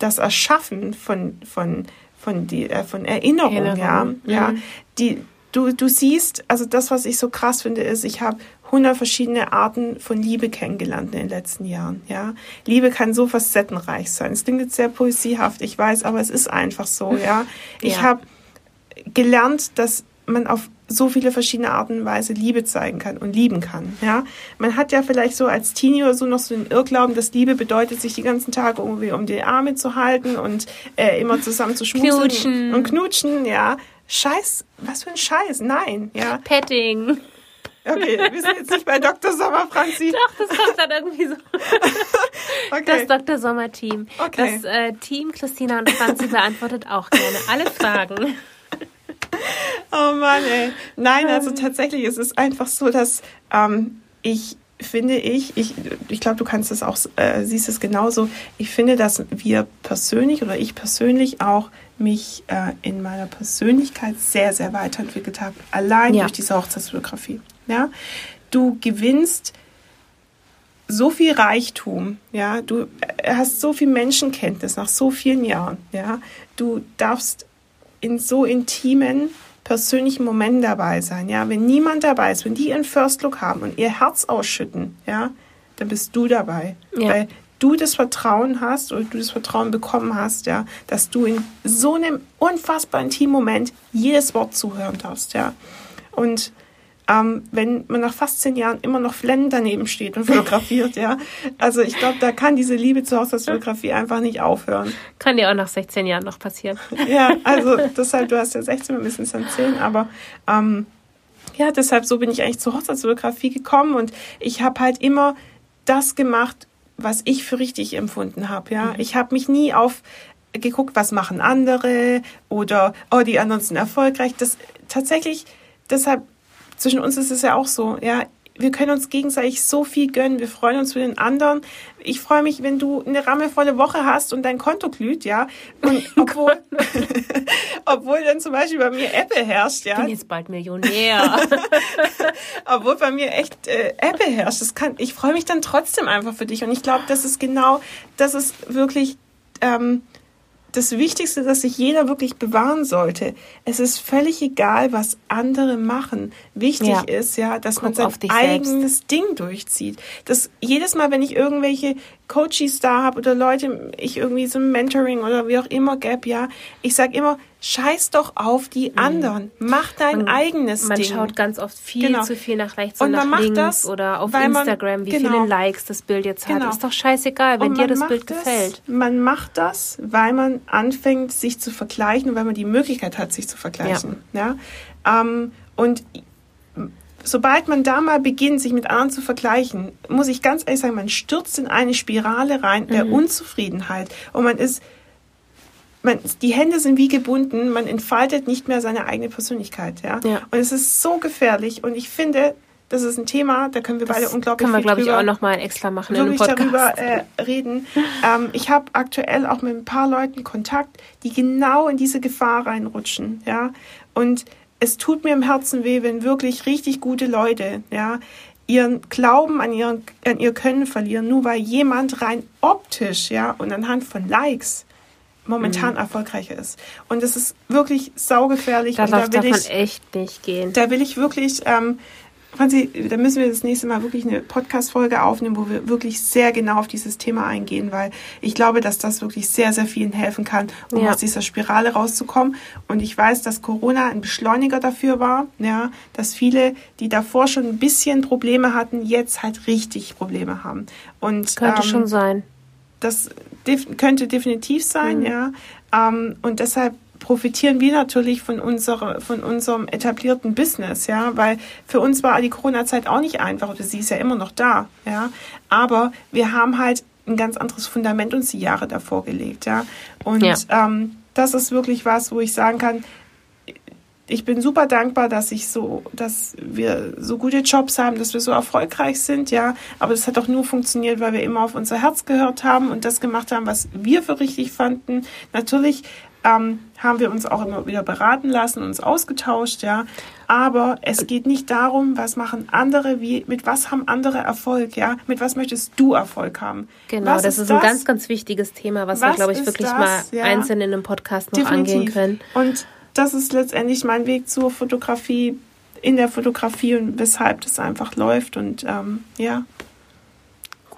das Erschaffen von, von, von, die, äh, von Erinnerungen, Erinnerung. ja, ja, mhm. die, du, du siehst, also das, was ich so krass finde, ist, ich habe 100 verschiedene Arten von Liebe kennengelernt in den letzten Jahren. Ja, Liebe kann so facettenreich sein. Es klingt jetzt sehr poesiehaft, ich weiß, aber es ist einfach so. Ja, ich ja. habe gelernt, dass man auf so viele verschiedene Arten und Weise Liebe zeigen kann und lieben kann. Ja, man hat ja vielleicht so als Teenie oder so noch so den Irrglauben, dass Liebe bedeutet, sich die ganzen Tage irgendwie um die Arme zu halten und äh, immer zusammen zu schmusen knutschen. und knutschen. Ja, Scheiß, was für ein Scheiß? Nein, ja. Petting. Okay, wir sind jetzt nicht bei Dr. Sommer, Franzi. Doch, das kommt dann irgendwie so. okay. Das Dr. Sommer-Team. Okay. Das äh, Team Christina und Franzi beantwortet auch gerne alle Fragen. Oh Mann, ey. Nein, also tatsächlich ist es einfach so, dass ähm, ich finde ich, ich, ich glaube, du kannst es auch, äh, siehst es genauso. Ich finde, dass wir persönlich oder ich persönlich auch mich äh, in meiner Persönlichkeit sehr, sehr weiterentwickelt habe. Allein ja. durch diese Hochzeitsfotografie. Ja? Du gewinnst so viel Reichtum, ja, du hast so viel Menschenkenntnis nach so vielen Jahren, ja, du darfst in so intimen persönlichen Momenten dabei sein, ja, wenn niemand dabei ist, wenn die ihren First Look haben und ihr Herz ausschütten, ja, dann bist du dabei, ja. weil du das Vertrauen hast oder du das Vertrauen bekommen hast, ja, dass du in so einem unfassbar intimen Moment jedes Wort zuhören darfst, ja, und ähm, wenn man nach fast zehn Jahren immer noch Flennen daneben steht und fotografiert, ja. Also ich glaube, da kann diese Liebe zur Hochzeitsfotografie einfach nicht aufhören. Kann dir auch nach 16 Jahren noch passieren. Ja, also deshalb, du hast ja 16, wir müssen es dann 10, aber ähm, ja, deshalb so bin ich eigentlich zur Hochzeitsfotografie gekommen und ich habe halt immer das gemacht, was ich für richtig empfunden habe, ja. Mhm. Ich habe mich nie auf geguckt, was machen andere oder oh, die anderen sind erfolgreich. Das tatsächlich deshalb zwischen uns ist es ja auch so, ja, wir können uns gegenseitig so viel gönnen. Wir freuen uns für den anderen. Ich freue mich, wenn du eine rammevolle Woche hast und dein Konto glüht, ja. Und obwohl, obwohl dann zum Beispiel bei mir Apple herrscht, ja. Ich bin jetzt bald Millionär. obwohl bei mir echt äh, Apple herrscht. Das kann, ich freue mich dann trotzdem einfach für dich. Und ich glaube, das ist genau, das ist wirklich, ähm, das Wichtigste, das sich jeder wirklich bewahren sollte. Es ist völlig egal, was andere machen. Wichtig ja. ist ja, dass Guck man sein eigenes selbst. Ding durchzieht. Das jedes Mal, wenn ich irgendwelche Coaches da habe oder Leute, ich irgendwie so ein Mentoring oder wie auch immer gab, ja, ich sage immer, scheiß doch auf die mhm. anderen. Mach dein man, eigenes man Ding. Man schaut ganz oft viel genau. zu viel nach rechts und, und nach links das, oder auf Instagram, man, wie genau. viele Likes das Bild jetzt hat. Genau. Ist doch scheißegal, wenn dir das Bild das, gefällt. Man macht das, weil man anfängt, sich zu vergleichen und weil man die Möglichkeit hat, sich zu vergleichen. Ja. ja? Ähm, und sobald man da mal beginnt, sich mit anderen zu vergleichen, muss ich ganz ehrlich sagen, man stürzt in eine Spirale rein der mhm. Unzufriedenheit und man ist man, die Hände sind wie gebunden, man entfaltet nicht mehr seine eigene Persönlichkeit. Ja? ja. Und es ist so gefährlich. Und ich finde, das ist ein Thema, da können wir das beide unglaublich können wir, glaube ich, auch nochmal extra machen in Podcast. darüber äh, reden. Ähm, ich habe aktuell auch mit ein paar Leuten Kontakt, die genau in diese Gefahr reinrutschen. Ja? Und es tut mir im Herzen weh, wenn wirklich richtig gute Leute, ja, ihren Glauben an, ihren, an ihr Können verlieren, nur weil jemand rein optisch, ja, und anhand von Likes momentan mhm. erfolgreicher ist. Und es ist wirklich saugefährlich. Da, und darf, da will ich, echt nicht gehen. Da will ich wirklich, ähm, Franzi, da müssen wir das nächste Mal wirklich eine Podcast-Folge aufnehmen, wo wir wirklich sehr genau auf dieses Thema eingehen, weil ich glaube, dass das wirklich sehr, sehr vielen helfen kann, um ja. aus dieser Spirale rauszukommen. Und ich weiß, dass Corona ein Beschleuniger dafür war, ja, dass viele, die davor schon ein bisschen Probleme hatten, jetzt halt richtig Probleme haben. Und, Könnte ähm, schon sein. Das def könnte definitiv sein, mhm. ja. Ähm, und deshalb profitieren wir natürlich von, unserer, von unserem etablierten Business, ja, weil für uns war die Corona-Zeit auch nicht einfach, oder sie ist ja immer noch da, ja, aber wir haben halt ein ganz anderes Fundament uns die Jahre davor gelegt, ja, und ja. Ähm, das ist wirklich was, wo ich sagen kann, ich bin super dankbar, dass ich so, dass wir so gute Jobs haben, dass wir so erfolgreich sind, ja. Aber das hat auch nur funktioniert, weil wir immer auf unser Herz gehört haben und das gemacht haben, was wir für richtig fanden. Natürlich ähm, haben wir uns auch immer wieder beraten lassen, uns ausgetauscht, ja. Aber es geht nicht darum, was machen andere, wie, mit was haben andere Erfolg, ja. Mit was möchtest du Erfolg haben? Genau, was das ist, das? ein ganz, ganz wichtiges Thema, was, was wir, glaube ich, wirklich das? mal ja. einzeln in einem Podcast noch Definitiv. angehen können. Und das ist letztendlich mein Weg zur Fotografie, in der Fotografie und weshalb das einfach läuft und ähm, ja.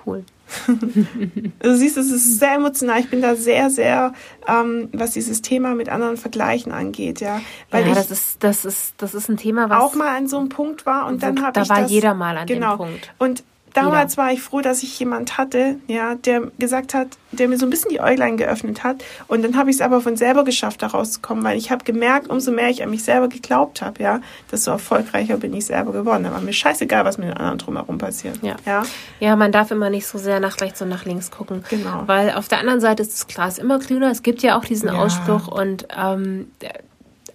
Cool. du siehst, es ist sehr emotional. Ich bin da sehr, sehr, ähm, was dieses Thema mit anderen Vergleichen angeht, ja. Weil ja, ich das ist, das ist, das ist ein Thema, was auch mal an so einem Punkt war und dann habe ich da war jeder mal an genau. dem Punkt. Und damals jeder. war ich froh, dass ich jemand hatte, ja, der gesagt hat, der mir so ein bisschen die Äuglein geöffnet hat. Und dann habe ich es aber von selber geschafft, da rauszukommen, weil ich habe gemerkt, umso mehr ich an mich selber geglaubt habe, ja, desto erfolgreicher bin ich selber geworden. Da war mir scheißegal, was mit den anderen drumherum passiert. Ja. ja. Ja, man darf immer nicht so sehr nach rechts und nach links gucken. Genau. Weil auf der anderen Seite ist das Glas immer grüner. Es gibt ja auch diesen ja. Ausspruch und ähm,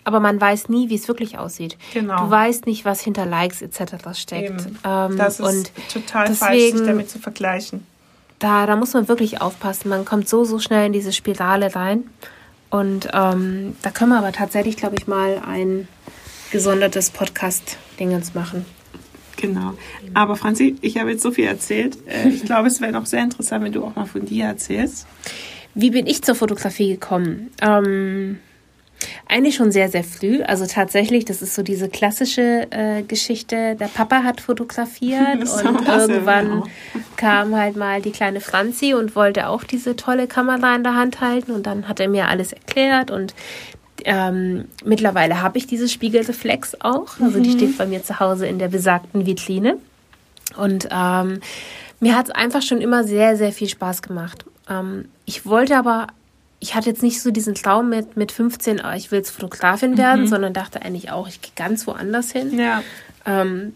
aber man weiß nie, wie es wirklich aussieht. Genau. Du weißt nicht, was hinter Likes etc. steckt. Ähm, das ist und total deswegen, falsch, sich damit zu vergleichen. Da, da muss man wirklich aufpassen. Man kommt so, so schnell in diese Spirale rein. Und ähm, da können wir aber tatsächlich, glaube ich, mal ein gesondertes Podcast-Dingens machen. Genau. Aber Franzi, ich habe jetzt so viel erzählt. Äh, ich glaube, es wäre noch sehr interessant, wenn du auch mal von dir erzählst. Wie bin ich zur Fotografie gekommen? Ähm, eigentlich schon sehr, sehr früh. Also tatsächlich, das ist so diese klassische äh, Geschichte. Der Papa hat fotografiert und irgendwann genau. kam halt mal die kleine Franzi und wollte auch diese tolle Kamera in der Hand halten. Und dann hat er mir alles erklärt und ähm, mittlerweile habe ich diese Spiegelreflex auch. Also die mhm. steht bei mir zu Hause in der besagten Vitrine. Und ähm, mir hat es einfach schon immer sehr, sehr viel Spaß gemacht. Ähm, ich wollte aber ich hatte jetzt nicht so diesen Traum mit, mit 15, oh, ich will jetzt Fotografin werden, mhm. sondern dachte eigentlich auch, ich gehe ganz woanders hin. Ja. Ähm,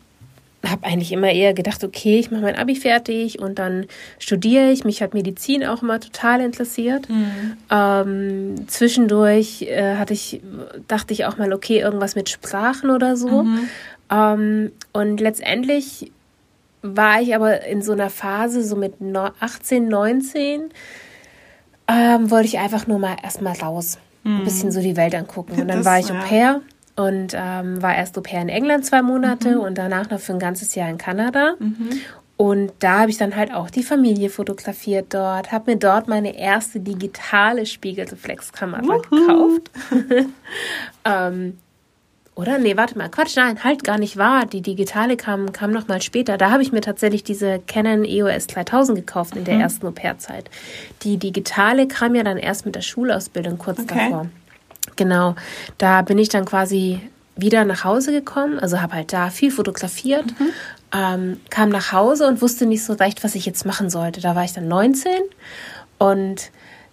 habe eigentlich immer eher gedacht, okay, ich mache mein Abi fertig und dann studiere ich. Mich hat Medizin auch immer total interessiert. Mhm. Ähm, zwischendurch äh, hatte ich, dachte ich auch mal, okay, irgendwas mit Sprachen oder so. Mhm. Ähm, und letztendlich war ich aber in so einer Phase, so mit 18, 19, ähm, wollte ich einfach nur mal erstmal raus. Mhm. Ein bisschen so die Welt angucken. Und dann das, war ich ja. Au pair und ähm, war erst Au pair in England zwei Monate mhm. und danach noch für ein ganzes Jahr in Kanada. Mhm. Und da habe ich dann halt auch die Familie fotografiert dort, habe mir dort meine erste digitale Spiegelreflexkamera gekauft. ähm, oder? Nee, warte mal. Quatsch, nein, halt gar nicht wahr. Die digitale kam, kam noch mal später. Da habe ich mir tatsächlich diese Canon EOS 3000 gekauft in der mhm. ersten Au-pair-Zeit. Die digitale kam ja dann erst mit der Schulausbildung kurz okay. davor. Genau. Da bin ich dann quasi wieder nach Hause gekommen, also habe halt da viel fotografiert, mhm. ähm, kam nach Hause und wusste nicht so recht, was ich jetzt machen sollte. Da war ich dann 19 und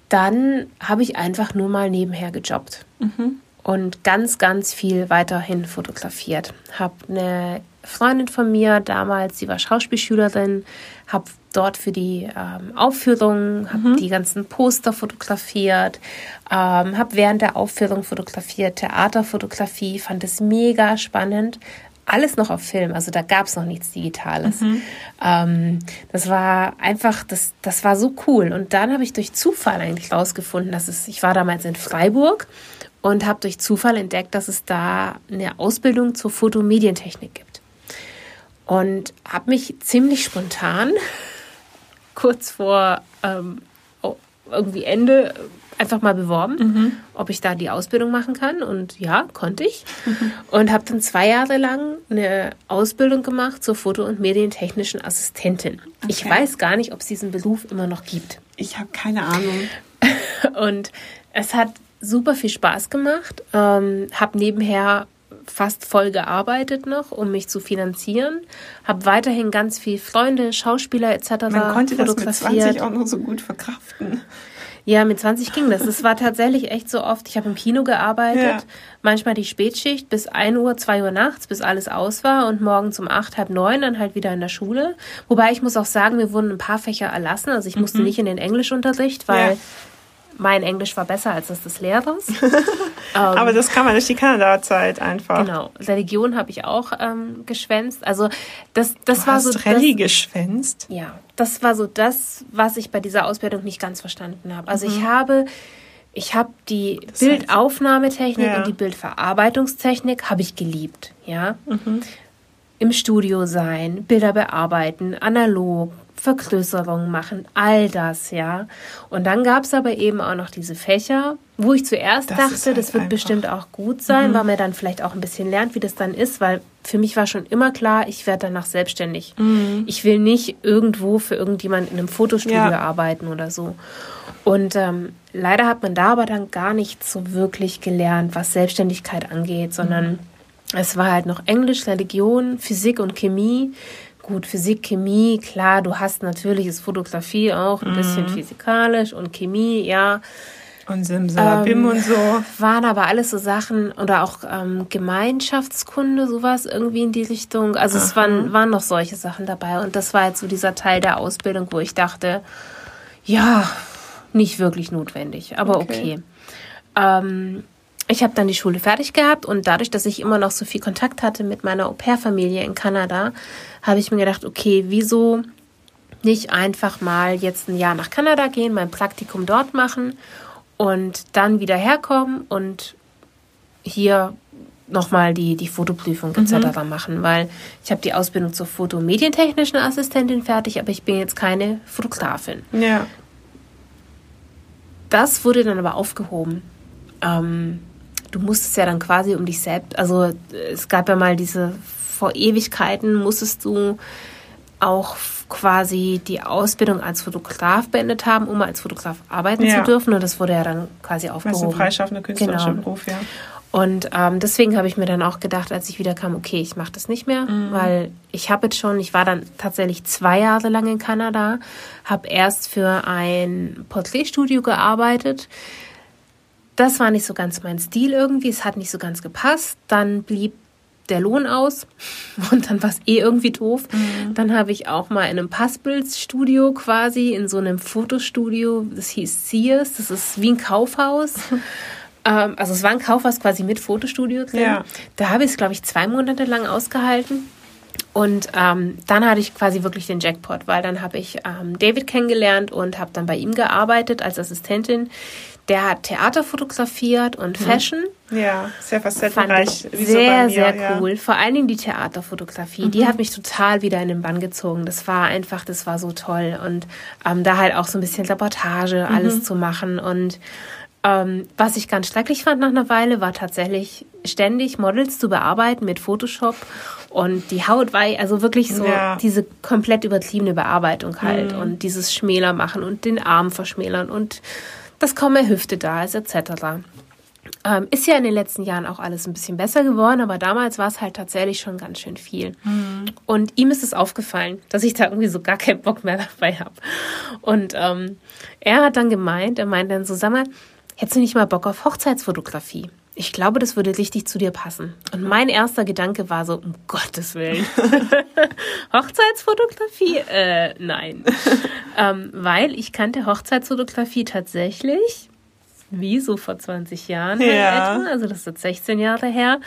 dann habe ich einfach nur mal nebenher gejobbt. Mhm und ganz, ganz viel weiterhin fotografiert. Habe eine Freundin von mir damals, sie war Schauspielschülerin, habe dort für die ähm, Aufführung, habe mhm. die ganzen Poster fotografiert, ähm, habe während der Aufführung fotografiert, Theaterfotografie, fand es mega spannend. Alles noch auf Film, also da gab es noch nichts Digitales. Mhm. Ähm, das war einfach, das, das war so cool. Und dann habe ich durch Zufall eigentlich rausgefunden, dass es, ich war damals in Freiburg und habe durch Zufall entdeckt, dass es da eine Ausbildung zur Fotomedientechnik gibt. Und habe mich ziemlich spontan, kurz vor ähm, irgendwie Ende, einfach mal beworben, mhm. ob ich da die Ausbildung machen kann. Und ja, konnte ich. Mhm. Und habe dann zwei Jahre lang eine Ausbildung gemacht zur Foto- und Medientechnischen Assistentin. Okay. Ich weiß gar nicht, ob es diesen Beruf immer noch gibt. Ich habe keine Ahnung. und es hat super viel Spaß gemacht. Ähm, habe nebenher fast voll gearbeitet noch, um mich zu finanzieren. Habe weiterhin ganz viel Freunde, Schauspieler etc. Man konnte das mit 20 auch noch so gut verkraften. Ja, mit 20 ging das. Es war tatsächlich echt so oft. Ich habe im Kino gearbeitet, ja. manchmal die Spätschicht bis 1 Uhr, 2 Uhr nachts, bis alles aus war und morgens um 8, halb 9 dann halt wieder in der Schule. Wobei ich muss auch sagen, mir wurden ein paar Fächer erlassen. Also ich musste mhm. nicht in den Englischunterricht, weil ja mein Englisch war besser als das des Lehrers. ähm, Aber das kann man durch die Kanada-Zeit einfach. Genau. Religion habe ich auch ähm, geschwänzt. Also das, das du war hast so. Rallye geschwänzt? Ja, das war so das, was ich bei dieser Ausbildung nicht ganz verstanden habe. Also mhm. ich habe ich habe die das Bildaufnahmetechnik ja. und die Bildverarbeitungstechnik habe ich geliebt, ja. Mhm. Im Studio sein, Bilder bearbeiten, analog, Vergrößerung machen, all das, ja. Und dann gab es aber eben auch noch diese Fächer, wo ich zuerst das dachte, halt das wird einfach. bestimmt auch gut sein, mhm. weil man dann vielleicht auch ein bisschen lernt, wie das dann ist, weil für mich war schon immer klar, ich werde danach selbstständig. Mhm. Ich will nicht irgendwo für irgendjemand in einem Fotostudio ja. arbeiten oder so. Und ähm, leider hat man da aber dann gar nicht so wirklich gelernt, was Selbstständigkeit angeht, sondern mhm. es war halt noch Englisch, Religion, Physik und Chemie. Gut, Physik, Chemie, klar, du hast natürlich ist Fotografie auch ein mhm. bisschen physikalisch und Chemie, ja. Und Simsalabim ähm, und so. Waren aber alles so Sachen oder auch ähm, Gemeinschaftskunde, sowas irgendwie in die Richtung. Also Aha. es waren, waren noch solche Sachen dabei. Und das war jetzt so dieser Teil der Ausbildung, wo ich dachte, ja, nicht wirklich notwendig, aber okay. okay. Ähm, ich habe dann die Schule fertig gehabt und dadurch, dass ich immer noch so viel Kontakt hatte mit meiner Au-pair-Familie in Kanada, habe ich mir gedacht, okay, wieso nicht einfach mal jetzt ein Jahr nach Kanada gehen, mein Praktikum dort machen und dann wieder herkommen und hier nochmal die, die Fotoprüfung etc. Mhm. machen, weil ich habe die Ausbildung zur fotomedientechnischen Assistentin fertig, aber ich bin jetzt keine Fotografin. Ja. Das wurde dann aber aufgehoben. Ähm, du musstest ja dann quasi um dich selbst, also es gab ja mal diese, vor Ewigkeiten musstest du auch quasi die Ausbildung als Fotograf beendet haben, um als Fotograf arbeiten ja. zu dürfen. Und das wurde ja dann quasi aufgehoben. Das ist ein freischaffender künstlerischer genau. Beruf, ja. Und ähm, deswegen habe ich mir dann auch gedacht, als ich wieder kam, okay, ich mache das nicht mehr, mhm. weil ich habe jetzt schon, ich war dann tatsächlich zwei Jahre lang in Kanada, habe erst für ein Porträtstudio gearbeitet. Das war nicht so ganz mein Stil irgendwie, es hat nicht so ganz gepasst. Dann blieb der Lohn aus und dann war es eh irgendwie doof. Mhm. Dann habe ich auch mal in einem Passbildstudio quasi, in so einem Fotostudio, das hieß Sears, das ist wie ein Kaufhaus. Ähm, also es war ein Kaufhaus quasi mit Fotostudio drin. Ja. Da habe ich es, glaube ich, zwei Monate lang ausgehalten. Und ähm, dann hatte ich quasi wirklich den Jackpot, weil dann habe ich ähm, David kennengelernt und habe dann bei ihm gearbeitet als Assistentin. Der hat Theater fotografiert und mhm. Fashion. Ja, sehr facettenreich. Sehr, so sehr cool. Ja. Vor allen Dingen die Theaterfotografie. Mhm. Die hat mich total wieder in den Bann gezogen. Das war einfach, das war so toll. Und ähm, da halt auch so ein bisschen Reportage, alles mhm. zu machen. Und ähm, was ich ganz schrecklich fand nach einer Weile, war tatsächlich ständig Models zu bearbeiten mit Photoshop und die Haut war also wirklich so ja. diese komplett übertriebene Bearbeitung halt mhm. und dieses Schmäler machen und den Arm verschmälern und dass kaum mehr Hüfte da ist etc. Ähm, ist ja in den letzten Jahren auch alles ein bisschen besser geworden, aber damals war es halt tatsächlich schon ganz schön viel. Mhm. Und ihm ist es aufgefallen, dass ich da irgendwie so gar keinen Bock mehr dabei habe. Und ähm, er hat dann gemeint, er meint dann so, sag mal, Hättest du nicht mal Bock auf Hochzeitsfotografie? Ich glaube, das würde richtig zu dir passen. Und mein erster Gedanke war so, um Gottes Willen. Hochzeitsfotografie? Äh, nein. ähm, weil ich kannte Hochzeitsfotografie tatsächlich, wie so vor 20 Jahren ja. also das ist jetzt 16 Jahre her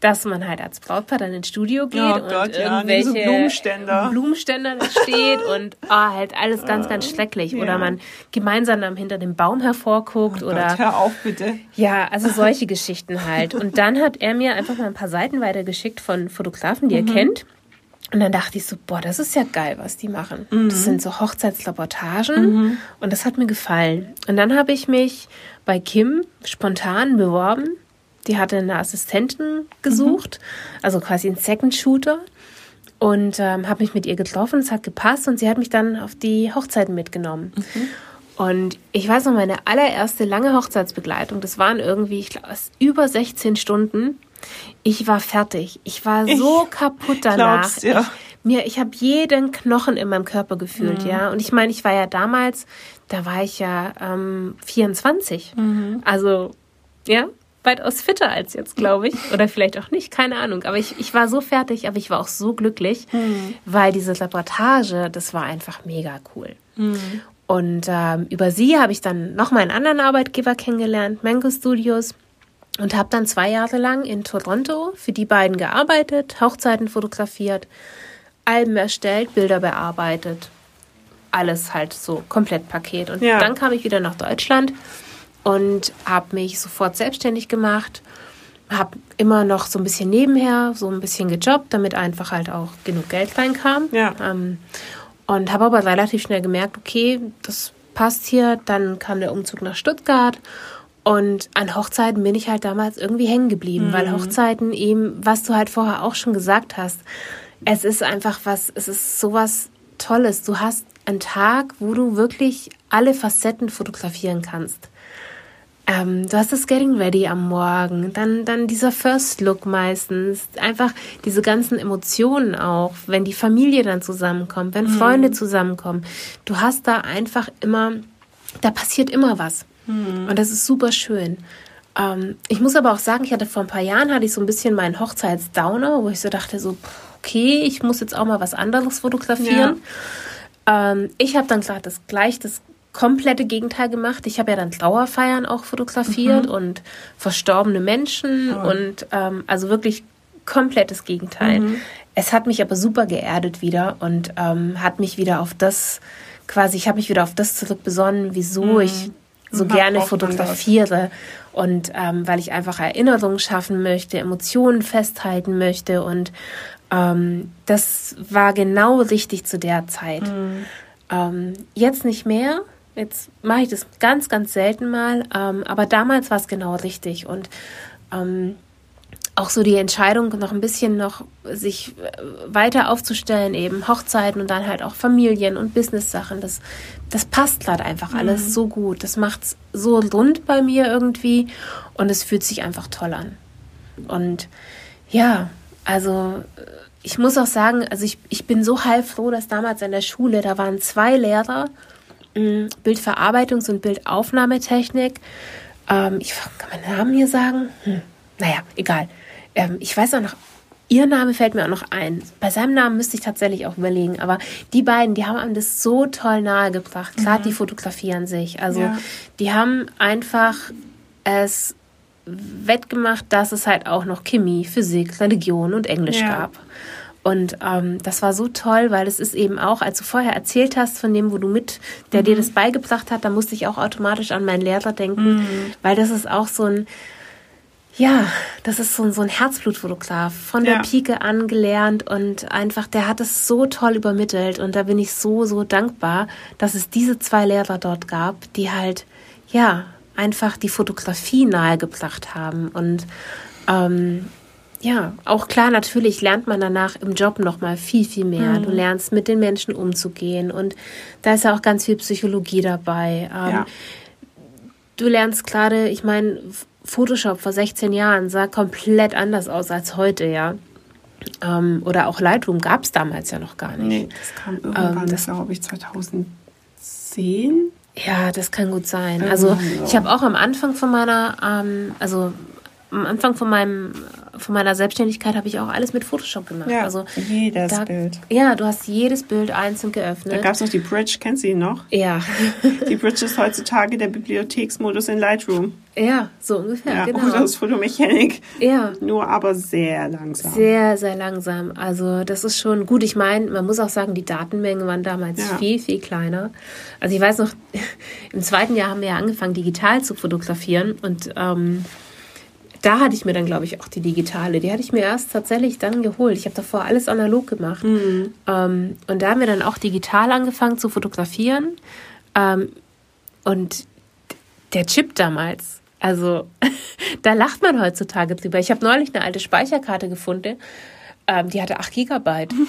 dass man halt als Brautpaar dann ins Studio geht oh und Gott, irgendwelche ja, Blumenständer. Blumenständer steht und oh, halt alles ganz, ganz schrecklich. Ja. Oder man gemeinsam dann hinter dem Baum hervorguckt oh oder. Gott, hör auf, bitte. Ja, also solche Geschichten halt. Und dann hat er mir einfach mal ein paar Seiten weitergeschickt von Fotografen, die mhm. er kennt. Und dann dachte ich so, boah, das ist ja geil, was die machen. Mhm. Das sind so Hochzeitsreportagen mhm. und das hat mir gefallen. Und dann habe ich mich bei Kim spontan beworben die hatte eine Assistentin gesucht, mhm. also quasi einen Second Shooter. Und ähm, habe mich mit ihr getroffen, es hat gepasst und sie hat mich dann auf die Hochzeiten mitgenommen. Mhm. Und ich weiß noch, meine allererste lange Hochzeitsbegleitung, das waren irgendwie, ich glaube, über 16 Stunden. Ich war fertig. Ich war so ich kaputt danach. Ja. ich, mir, ich habe jeden Knochen in meinem Körper gefühlt, mhm. ja. Und ich meine, ich war ja damals, da war ich ja ähm, 24. Mhm. Also, ja, weitaus fitter als jetzt, glaube ich. Oder vielleicht auch nicht, keine Ahnung. Aber ich, ich war so fertig, aber ich war auch so glücklich, mhm. weil diese Reportage, das war einfach mega cool. Mhm. Und ähm, über sie habe ich dann noch mal einen anderen Arbeitgeber kennengelernt, Mango Studios. Und habe dann zwei Jahre lang in Toronto für die beiden gearbeitet, Hochzeiten fotografiert, Alben erstellt, Bilder bearbeitet. Alles halt so komplett Paket. Und ja. dann kam ich wieder nach Deutschland und habe mich sofort selbstständig gemacht. Habe immer noch so ein bisschen nebenher, so ein bisschen gejobbt, damit einfach halt auch genug Geld reinkam. Ja. Ähm, und habe aber relativ schnell gemerkt, okay, das passt hier. Dann kam der Umzug nach Stuttgart und an Hochzeiten bin ich halt damals irgendwie hängen geblieben, mhm. weil Hochzeiten eben, was du halt vorher auch schon gesagt hast, es ist einfach was, es ist sowas Tolles. Du hast einen Tag, wo du wirklich alle Facetten fotografieren kannst. Ähm, du hast das Getting Ready am Morgen, dann, dann dieser First Look meistens, einfach diese ganzen Emotionen auch, wenn die Familie dann zusammenkommt, wenn mhm. Freunde zusammenkommen. Du hast da einfach immer, da passiert immer was. Mhm. Und das ist super schön. Ähm, ich muss aber auch sagen, ich hatte vor ein paar Jahren hatte ich so ein bisschen meinen Hochzeitsdowner, wo ich so dachte, so, okay, ich muss jetzt auch mal was anderes fotografieren. Ja. Ähm, ich habe dann klar das gleich das komplette Gegenteil gemacht. Ich habe ja dann Trauerfeiern auch fotografiert mhm. und verstorbene Menschen oh. und ähm, also wirklich komplettes Gegenteil. Mhm. Es hat mich aber super geerdet wieder und ähm, hat mich wieder auf das quasi, ich habe mich wieder auf das zurückbesonnen, wieso mhm. ich so mhm. gerne fotografiere und ähm, weil ich einfach Erinnerungen schaffen möchte, Emotionen festhalten möchte und ähm, das war genau richtig zu der Zeit. Mhm. Ähm, jetzt nicht mehr. Jetzt mache ich das ganz, ganz selten mal. Ähm, aber damals war es genau richtig. Und ähm, auch so die Entscheidung, noch ein bisschen noch sich äh, weiter aufzustellen, eben Hochzeiten und dann halt auch Familien und Business-Sachen, das, das passt gerade einfach alles mhm. so gut. Das macht es so rund bei mir irgendwie und es fühlt sich einfach toll an. Und ja, also ich muss auch sagen, also ich, ich bin so heilfroh, dass damals in der Schule, da waren zwei Lehrer, Bildverarbeitungs- und Bildaufnahmetechnik. Ähm, ich kann meinen Namen hier sagen? Hm, naja, egal. Ähm, ich weiß auch noch, ihr Name fällt mir auch noch ein. Bei seinem Namen müsste ich tatsächlich auch überlegen. Aber die beiden, die haben einem das so toll nahegebracht. Gerade mhm. die Fotografie an sich. Also ja. die haben einfach es wettgemacht, dass es halt auch noch Chemie, Physik, Religion und Englisch ja. gab. Und ähm, das war so toll, weil es ist eben auch, als du vorher erzählt hast von dem, wo du mit, der mhm. dir das beigebracht hat, da musste ich auch automatisch an meinen Lehrer denken, mhm. weil das ist auch so ein, ja, das ist so ein, so ein Herzblutfotograf, von der ja. Pike an gelernt und einfach, der hat es so toll übermittelt und da bin ich so, so dankbar, dass es diese zwei Lehrer dort gab, die halt, ja, einfach die Fotografie nahegebracht haben und ähm, ja, auch klar, natürlich lernt man danach im Job nochmal viel, viel mehr. Mhm. Du lernst mit den Menschen umzugehen und da ist ja auch ganz viel Psychologie dabei. Ähm, ja. Du lernst gerade, ich meine, Photoshop vor 16 Jahren sah komplett anders aus als heute, ja. Ähm, oder auch Lightroom gab es damals ja noch gar nicht. Nee, das kam irgendwann, ähm, das glaube ich, 2010. Ja, das kann gut sein. Also ich habe auch am Anfang von meiner, ähm, also am Anfang von meinem von meiner Selbstständigkeit habe ich auch alles mit Photoshop gemacht. Ja, also jedes da, Bild. Ja, du hast jedes Bild einzeln geöffnet. Da gab es noch die Bridge, kennst du ihn noch? Ja. die Bridge ist heutzutage der Bibliotheksmodus in Lightroom. Ja, so ungefähr, ja, genau. Oder das Fotomechanik. Ja. Nur aber sehr langsam. Sehr, sehr langsam. Also das ist schon gut. Ich meine, man muss auch sagen, die Datenmengen waren damals ja. viel, viel kleiner. Also ich weiß noch, im zweiten Jahr haben wir ja angefangen, digital zu fotografieren und ähm, da hatte ich mir dann, glaube ich, auch die digitale. Die hatte ich mir erst tatsächlich dann geholt. Ich habe davor alles analog gemacht. Mhm. Ähm, und da haben wir dann auch digital angefangen zu fotografieren. Ähm, und der Chip damals, also da lacht man heutzutage drüber. Ich habe neulich eine alte Speicherkarte gefunden, ähm, die hatte 8 Gigabyte.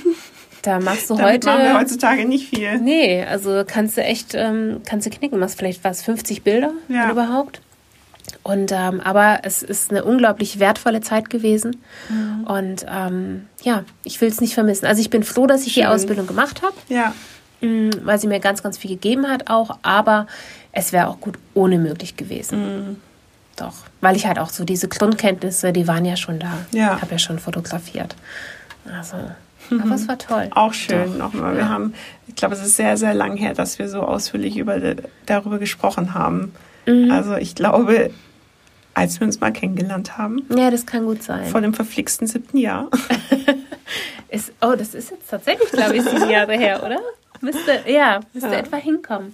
Da machst du Damit heute. machen wir heutzutage nicht viel. Nee, also kannst du echt, ähm, kannst du knicken. Machst vielleicht was, 50 Bilder, ja. überhaupt. Und ähm, aber es ist eine unglaublich wertvolle Zeit gewesen. Mhm. Und ähm, ja, ich will es nicht vermissen. Also ich bin froh, dass ich Schön. die Ausbildung gemacht habe. Ja. Mm, weil sie mir ganz, ganz viel gegeben hat auch. Aber es wäre auch gut ohne möglich gewesen. Mhm. Doch. Weil ich halt auch so diese Grundkenntnisse, die waren ja schon da. Ja. Ich habe ja schon fotografiert. Also. Aber es war toll. Auch schön Doch. nochmal. Wir ja. haben glaube, es ist sehr, sehr lang her, dass wir so ausführlich über, darüber gesprochen haben. Mhm. Also ich glaube, als wir uns mal kennengelernt haben. Ja, das kann gut sein. Vor dem verflixten siebten Jahr. ist, oh, das ist jetzt tatsächlich, glaube ich, sieben Jahre her, oder? Müsste, ja, müsste ja. etwa hinkommen.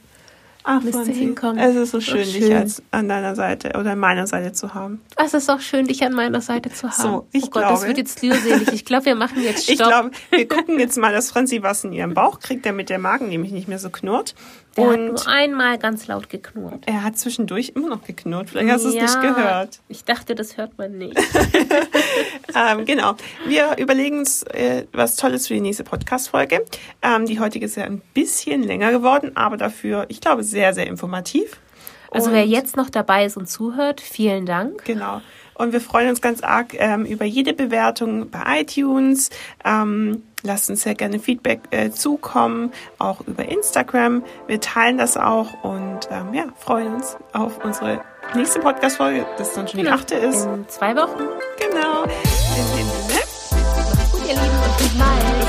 Ach, müsste hinkommen. Es ist so schön, so dich als an deiner Seite oder an meiner Seite zu haben. Es ist auch schön, dich an meiner Seite zu haben. So, ich oh Gott, glaube, das wird jetzt rührselig. Ich glaube, wir machen jetzt Stopp. Ich glaube, wir gucken jetzt mal, dass Franzi was in ihrem Bauch kriegt, damit der Magen nämlich nicht mehr so knurrt. Der und hat nur einmal ganz laut geknurrt. Er hat zwischendurch immer noch geknurrt. Vielleicht hast du es nicht gehört. Ich dachte, das hört man nicht. ähm, genau. Wir überlegen uns äh, was Tolles für die nächste Podcast-Folge. Ähm, die heutige ist ja ein bisschen länger geworden, aber dafür, ich glaube, sehr, sehr informativ. Also und wer jetzt noch dabei ist und zuhört, vielen Dank. Genau. Und wir freuen uns ganz arg ähm, über jede Bewertung bei iTunes. Ähm, lasst uns sehr gerne Feedback äh, zukommen, auch über Instagram. Wir teilen das auch und ähm, ja, freuen uns auf unsere nächste Podcast-Folge, das dann schon genau. die achte ist. In zwei Wochen. Genau. In dem Sinne. Macht's gut, ihr Lieben, und bis bald.